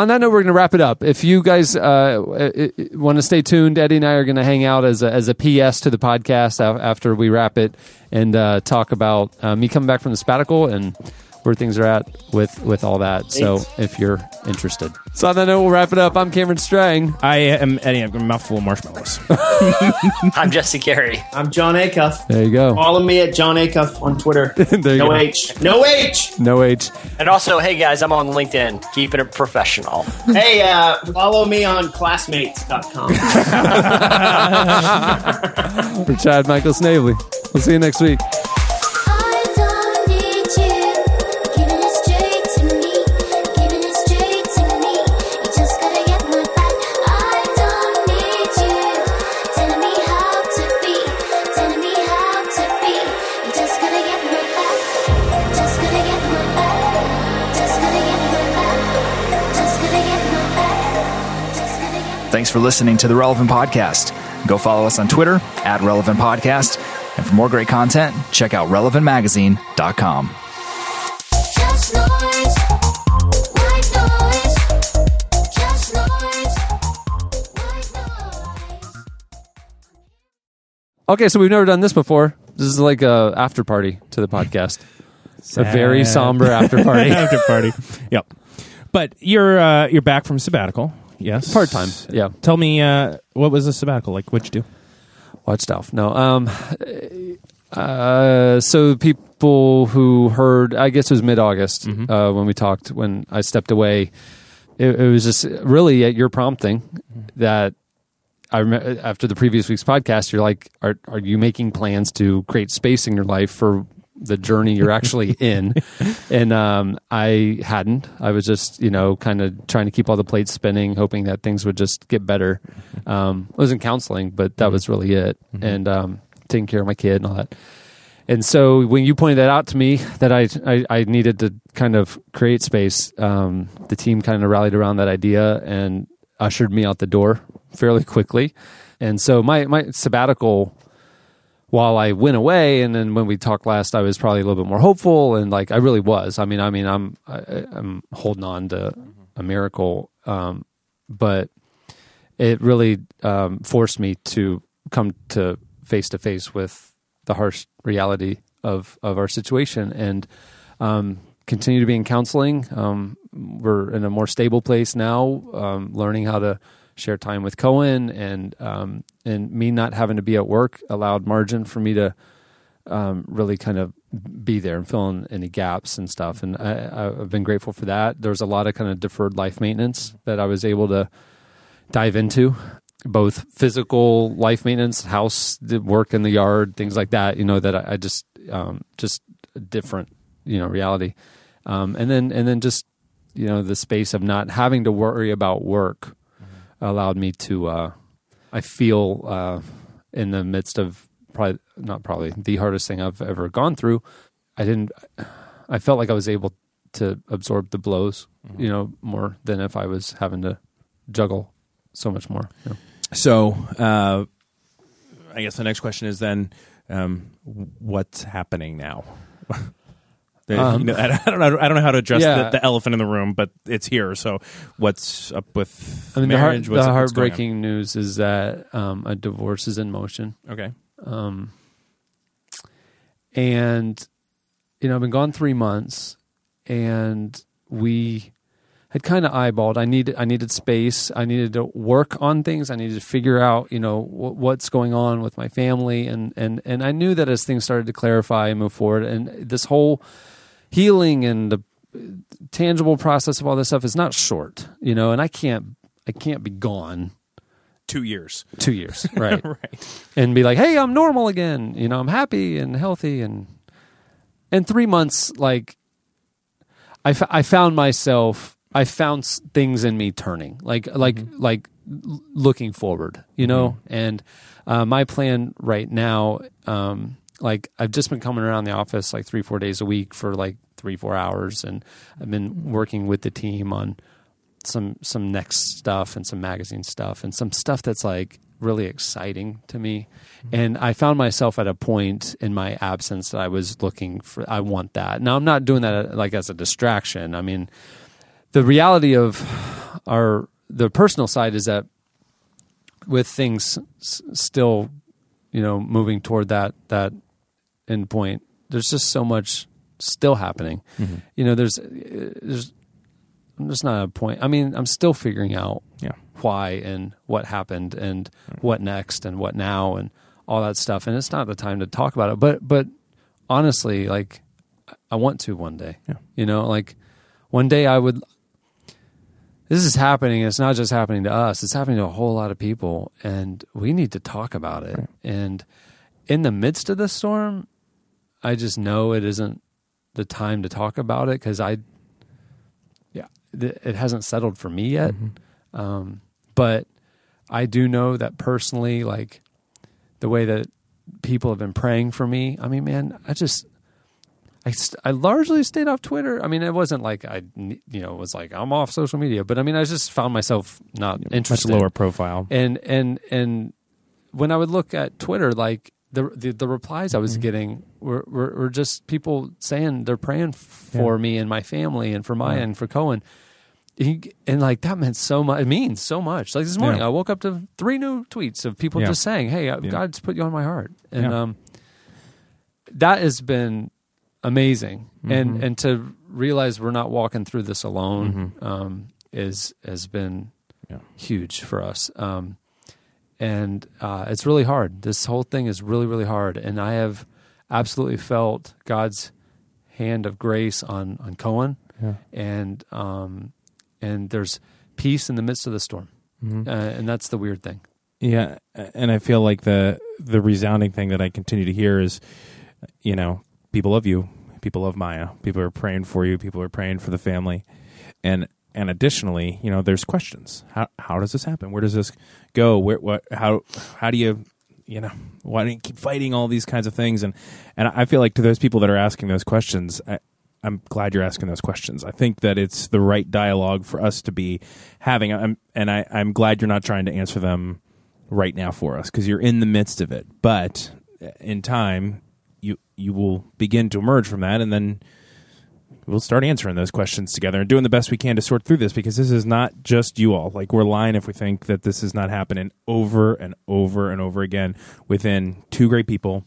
on that note, we're going to wrap it up. If you guys uh, want to stay tuned, Eddie and I are going to hang out as a, as a PS to the podcast a- after we wrap it and uh, talk about uh, me coming back from the sabbatical and where things are at with, with all that. So if you're interested. So on that note, we'll wrap it up. I'm Cameron Strang. I am Eddie. I've got a mouthful of marshmallows. [laughs] I'm Jesse Carey. I'm John Acuff. There you go. Follow me at John Acuff on Twitter. [laughs] There you no go. H. No H. No age. And also, hey guys, I'm on LinkedIn. Keeping it professional. [laughs] Hey, uh, follow me on classmates.com. For Chad Michael Snavely. We'll see you next week. For listening to the Relevant Podcast. Go follow us on Twitter at Relevant Podcast. And for more great content, check out relevantmagazine.com. Just noise, white noise, just noise, white noise. Okay, so we've never done this before. This is like a after party to the podcast. A very somber after [laughs] party. After party. Yep. But you're uh, you're back from sabbatical. Yes. Part time. Yeah. Tell me uh, what was the sabbatical like? What'd you do? Watch stuff. No. Um. Uh. So people who heard, I guess it was mid August uh, when we talked when I stepped away. It, it was just really at your prompting that I remember after the previous week's podcast. You're like, are are you making plans to create space in your life for the journey you're actually [laughs] in? and um, I hadn't. I was just you know kind of trying to keep all the plates spinning, hoping that things would just get better. Um, I was in counseling, but that was really it, and um, taking care of my kid and all that. And so when you pointed that out to me, that I I, I needed to kind of create space, um, the team kind of rallied around that idea and ushered me out the door fairly quickly. And so my my sabbatical, while I went away, and then when we talked last, I was probably a little bit more hopeful, and like I really was. I mean, I mean, I'm I, I'm holding on to a miracle, um, but it really um, forced me to come to face to face with the harsh reality of of our situation and um, continue to be in counseling. Um, we're in a more stable place now, um, learning how to share time with Cohen and um, and me not having to be at work allowed margin for me to um, really kind of be there and fill in any gaps and stuff. And I, I've been grateful for that. There's a lot of kind of deferred life maintenance that I was able to dive into, both physical life maintenance, house work in the yard, things like that. You know that I, I just um, just a different you know reality, um, and then and then just you know the space of not having to worry about work allowed me to. Uh, I feel uh, in the midst of probably not probably the hardest thing I've ever gone through. I didn't. I felt like I was able to absorb the blows, you know, more than if I was having to juggle so much more. you know. So, uh, I guess the next question is then, um, what's happening now? [laughs] The- Um, you know, I, don't know. I don't know how to address Yeah. the, the elephant in the room, but it's here. So, what's up with I mean, the, heart, marriage? the What's- what's going on? heartbreaking news is that um, a divorce is in motion. Okay. Um, and, you know, I've been gone three months and we had kind of eyeballed. I needed, I needed space. I needed to work on things. I needed to figure out, you know, wh- what's going on with my family. And, and, and I knew that as things started to clarify and move forward and this whole healing and the tangible process of all this stuff is not short, you know, and I can't, I can't be gone two years. two years, [laughs] right? right. and be like, "Hey, I'm normal again. You know, I'm happy and healthy." And and three months, like, I, f- I found myself, I found things in me turning, like, like, like looking forward, you know. And uh, my plan right now, um, like, I've just been coming around the office like three, four days a week for like three, four hours, and I've been working with the team on some some next stuff and some magazine stuff and some stuff that's like really exciting to me. Mm-hmm. And i found myself at a point in my absence that i was looking for i want that. Now i'm not doing that like as a distraction. I mean the reality of our the personal side is that with things s- still you know moving toward that that end point there's just so much still happening mm-hmm. you know there's there's I'm just not at a point. I mean, I'm still figuring out Yeah. why and what happened and mm-hmm. what next and what now and all that stuff. And it's not the time to talk about it. But but honestly, like I want to one day. Yeah. You know, like one day I would. This is happening. It's not just happening to us. It's happening to a whole lot of people, and we need to talk about it. And in the midst of the storm, I just know it isn't the time to talk about it because I yeah, th- it hasn't settled for me yet. Um, but I do know that personally, like the way that people have been praying for me. I mean, man, I just, I, st- I largely stayed off Twitter. I mean, it wasn't like I, you know, was like I'm off social media, but I mean, I just found myself not interested. Much lower profile. And and and when I would look at Twitter, like the the, the replies I was getting were, were were just people saying they're praying for me and my family and for Maya and for Cohen. He, and like that meant so much. It means so much. Like this morning, Yeah. I woke up to three new tweets of people Yeah. just saying, "Hey, uh Yeah. God's put you on my heart," and Yeah. um, that has been amazing. Mm-hmm. And and to realize we're not walking through this alone um, is has been Yeah. huge for us. Um, and uh, it's really hard. This whole thing is really, really hard. And I have absolutely felt God's hand of grace on on Cohen, Yeah. and um, and there's peace in the midst of the storm, Mm-hmm. uh, and that's the weird thing. Yeah, and I feel like the the resounding thing that I continue to hear is, you know, people love you, people love Maya, people are praying for you, people are praying for the family, and and additionally, you know, there's questions. How how does this happen? Where does this go? Where what how how do you you know why do you keep fighting all these kinds of things? And and I feel like to those people that are asking those questions, I, I'm glad you're asking those questions. I think that it's the right dialogue for us to be having. I'm, and I, I'm glad you're not trying to answer them right now for us because you're in the midst of it. But uh, in time, you you will begin to emerge from that, and then we'll start answering those questions together and doing the best we can to sort through this because this is not just you all. Like we're lying if we think that this is not happening over and over and over again within two great people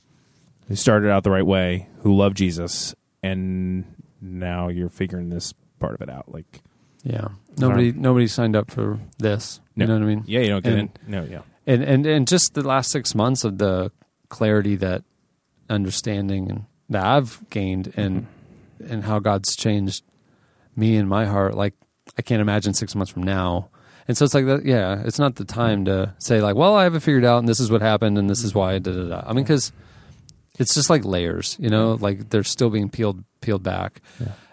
who started out the right way, who love Jesus, and now you're figuring this part of it out. Like Yeah, nobody nobody signed up for this. no. You know what I mean? Yeah, you don't get And- in. No, yeah. and and and just the last six months of the clarity that understanding and that I've gained and mm-hmm. And how God's changed me and my heart like I can't imagine six months from now. And so it's like that yeah it's not the time to say like well I have it figured out and this is what happened and this is why da da da. I mean because it's just like layers you know like they're still being peeled peeled back.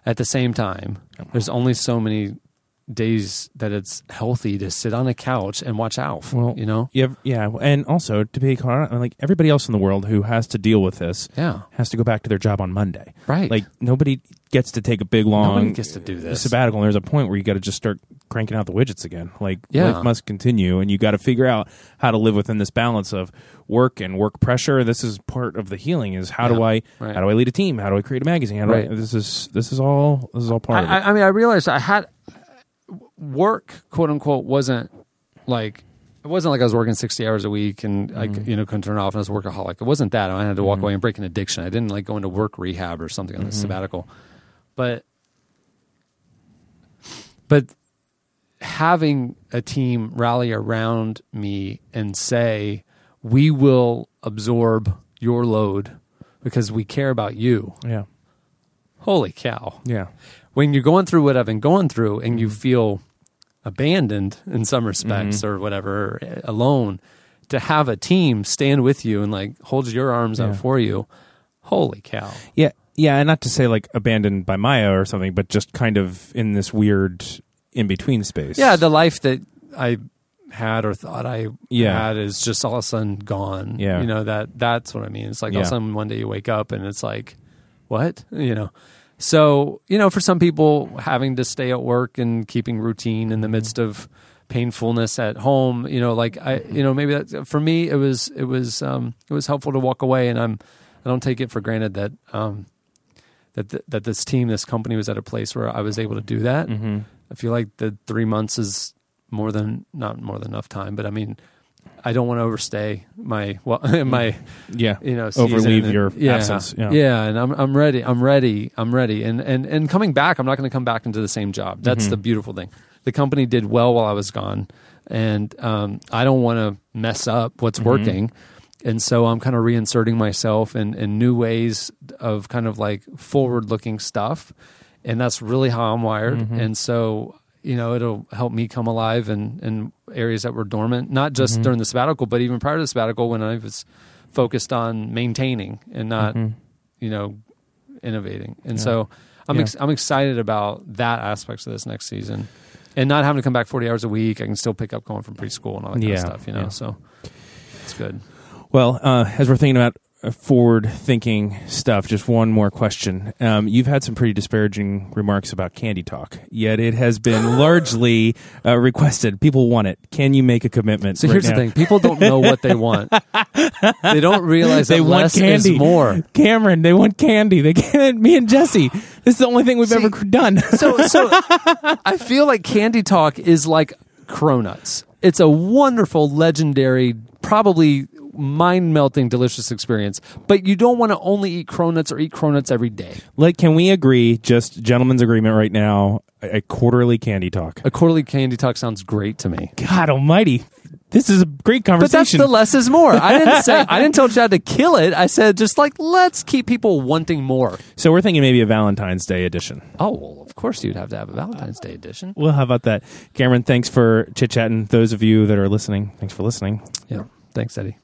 At the same time there's only so many days that it's healthy to sit on a couch and watch Alf Well, you know Yeah, yeah, and also to be quite honest, like everybody else in the world who has to deal with this, Yeah. has to go back to their job on Monday. Right. Like nobody gets to take a big long Nobody gets to do this. sabbatical. And there's a point where you got to just start cranking out the widgets again. Like Yeah. life must continue, and you got to figure out how to live within this balance of work and work pressure. This is part of the healing. Is how do I Right. how do I lead a team? How do I create a magazine? How do Right. I, this is this is all this is all part of it. I, I mean, I realized I had work, quote unquote, wasn't like it wasn't like I was working sixty hours a week and I Mm-hmm. you know couldn't turn it off and I was a workaholic. It wasn't that. I had to walk away and break an addiction. I didn't like go into work rehab or something on Mm-hmm. this sabbatical, but but having a team rally around me and say we will absorb your load because we care about you. yeah, Holy cow yeah, when you're going through what I've been going through and you feel abandoned in some respects Mm-hmm. or whatever, or alone, to have a team stand with you and like hold your arms Yeah. out for you. Holy cow! Yeah, yeah, and not to say like abandoned by Maya or something, but just kind of in this weird in between space. Yeah, the life that I had or thought I Yeah. had is just all of a sudden gone. Yeah. You know, that that's what I mean. It's like all of a sudden one day you wake up and it's like, what? You know. So, you know, for some people having to stay at work and keeping routine in the midst of painfulness at home, you know, like I you know, maybe that for me it was it was um it was helpful to walk away and I'm I don't take it for granted that um that th- that this team, this company was at a place where I was able to do that. Mhm. I feel like the three months is more than not more than enough time, but I mean, I don't want to overstay my well [laughs] my yeah, you know Overleave and- your yeah, absence, yeah. and I'm I'm ready. I'm ready. I'm ready. And and and coming back, I'm not going to come back into the same job. That's Mhm. the beautiful thing. The company did well while I was gone, and um, I don't want to mess up what's Mhm. working. And so I'm kind of reinserting myself in, in new ways of kind of like forward looking stuff. And that's really how I'm wired. Mhm. And so, you know, it'll help me come alive in, in areas that were dormant, not just Mhm. during the sabbatical, but even prior to the sabbatical when I was focused on maintaining and not, Mhm. you know, innovating. And Yeah. so I'm, Yeah. ex- I'm excited about that aspects of this next season and not having to come back 40 hours a week. I can still pick up going from preschool and all that kind of stuff, you know? yeah. So it's good. Well, uh, as we're thinking about uh, forward-thinking stuff, just one more question. Um, you've had some pretty disparaging remarks about Candy Talk, yet it has been [laughs] largely uh, requested. People want it. Can you make a commitment? So right here's now? the thing: people don't know what they want. [laughs] they don't realize They that want less candy. is more. Cameron, they want candy. They can't. Me and Jesse. This is the only thing we've ever done. So, so [laughs] I feel like Candy Talk is like Cronuts. It's a wonderful, legendary, probably mind-melting, delicious experience. But you don't want to only eat Cronuts or eat Cronuts every day. like, can we agree? Just gentleman's agreement right now. A, a quarterly Candy Talk. A quarterly Candy Talk sounds great to me. God Almighty, this is a great conversation. But that's the less is more. I didn't say [laughs] I didn't tell Chad to kill it. I said just like let's keep people wanting more. so we're thinking maybe a Valentine's Day edition. Oh well, of course you'd have to have a Valentine's Day edition. Well, how about that, Cameron? Thanks for chit chatting. Those of you that are listening, thanks for listening. Yeah. Thanks, Eddie.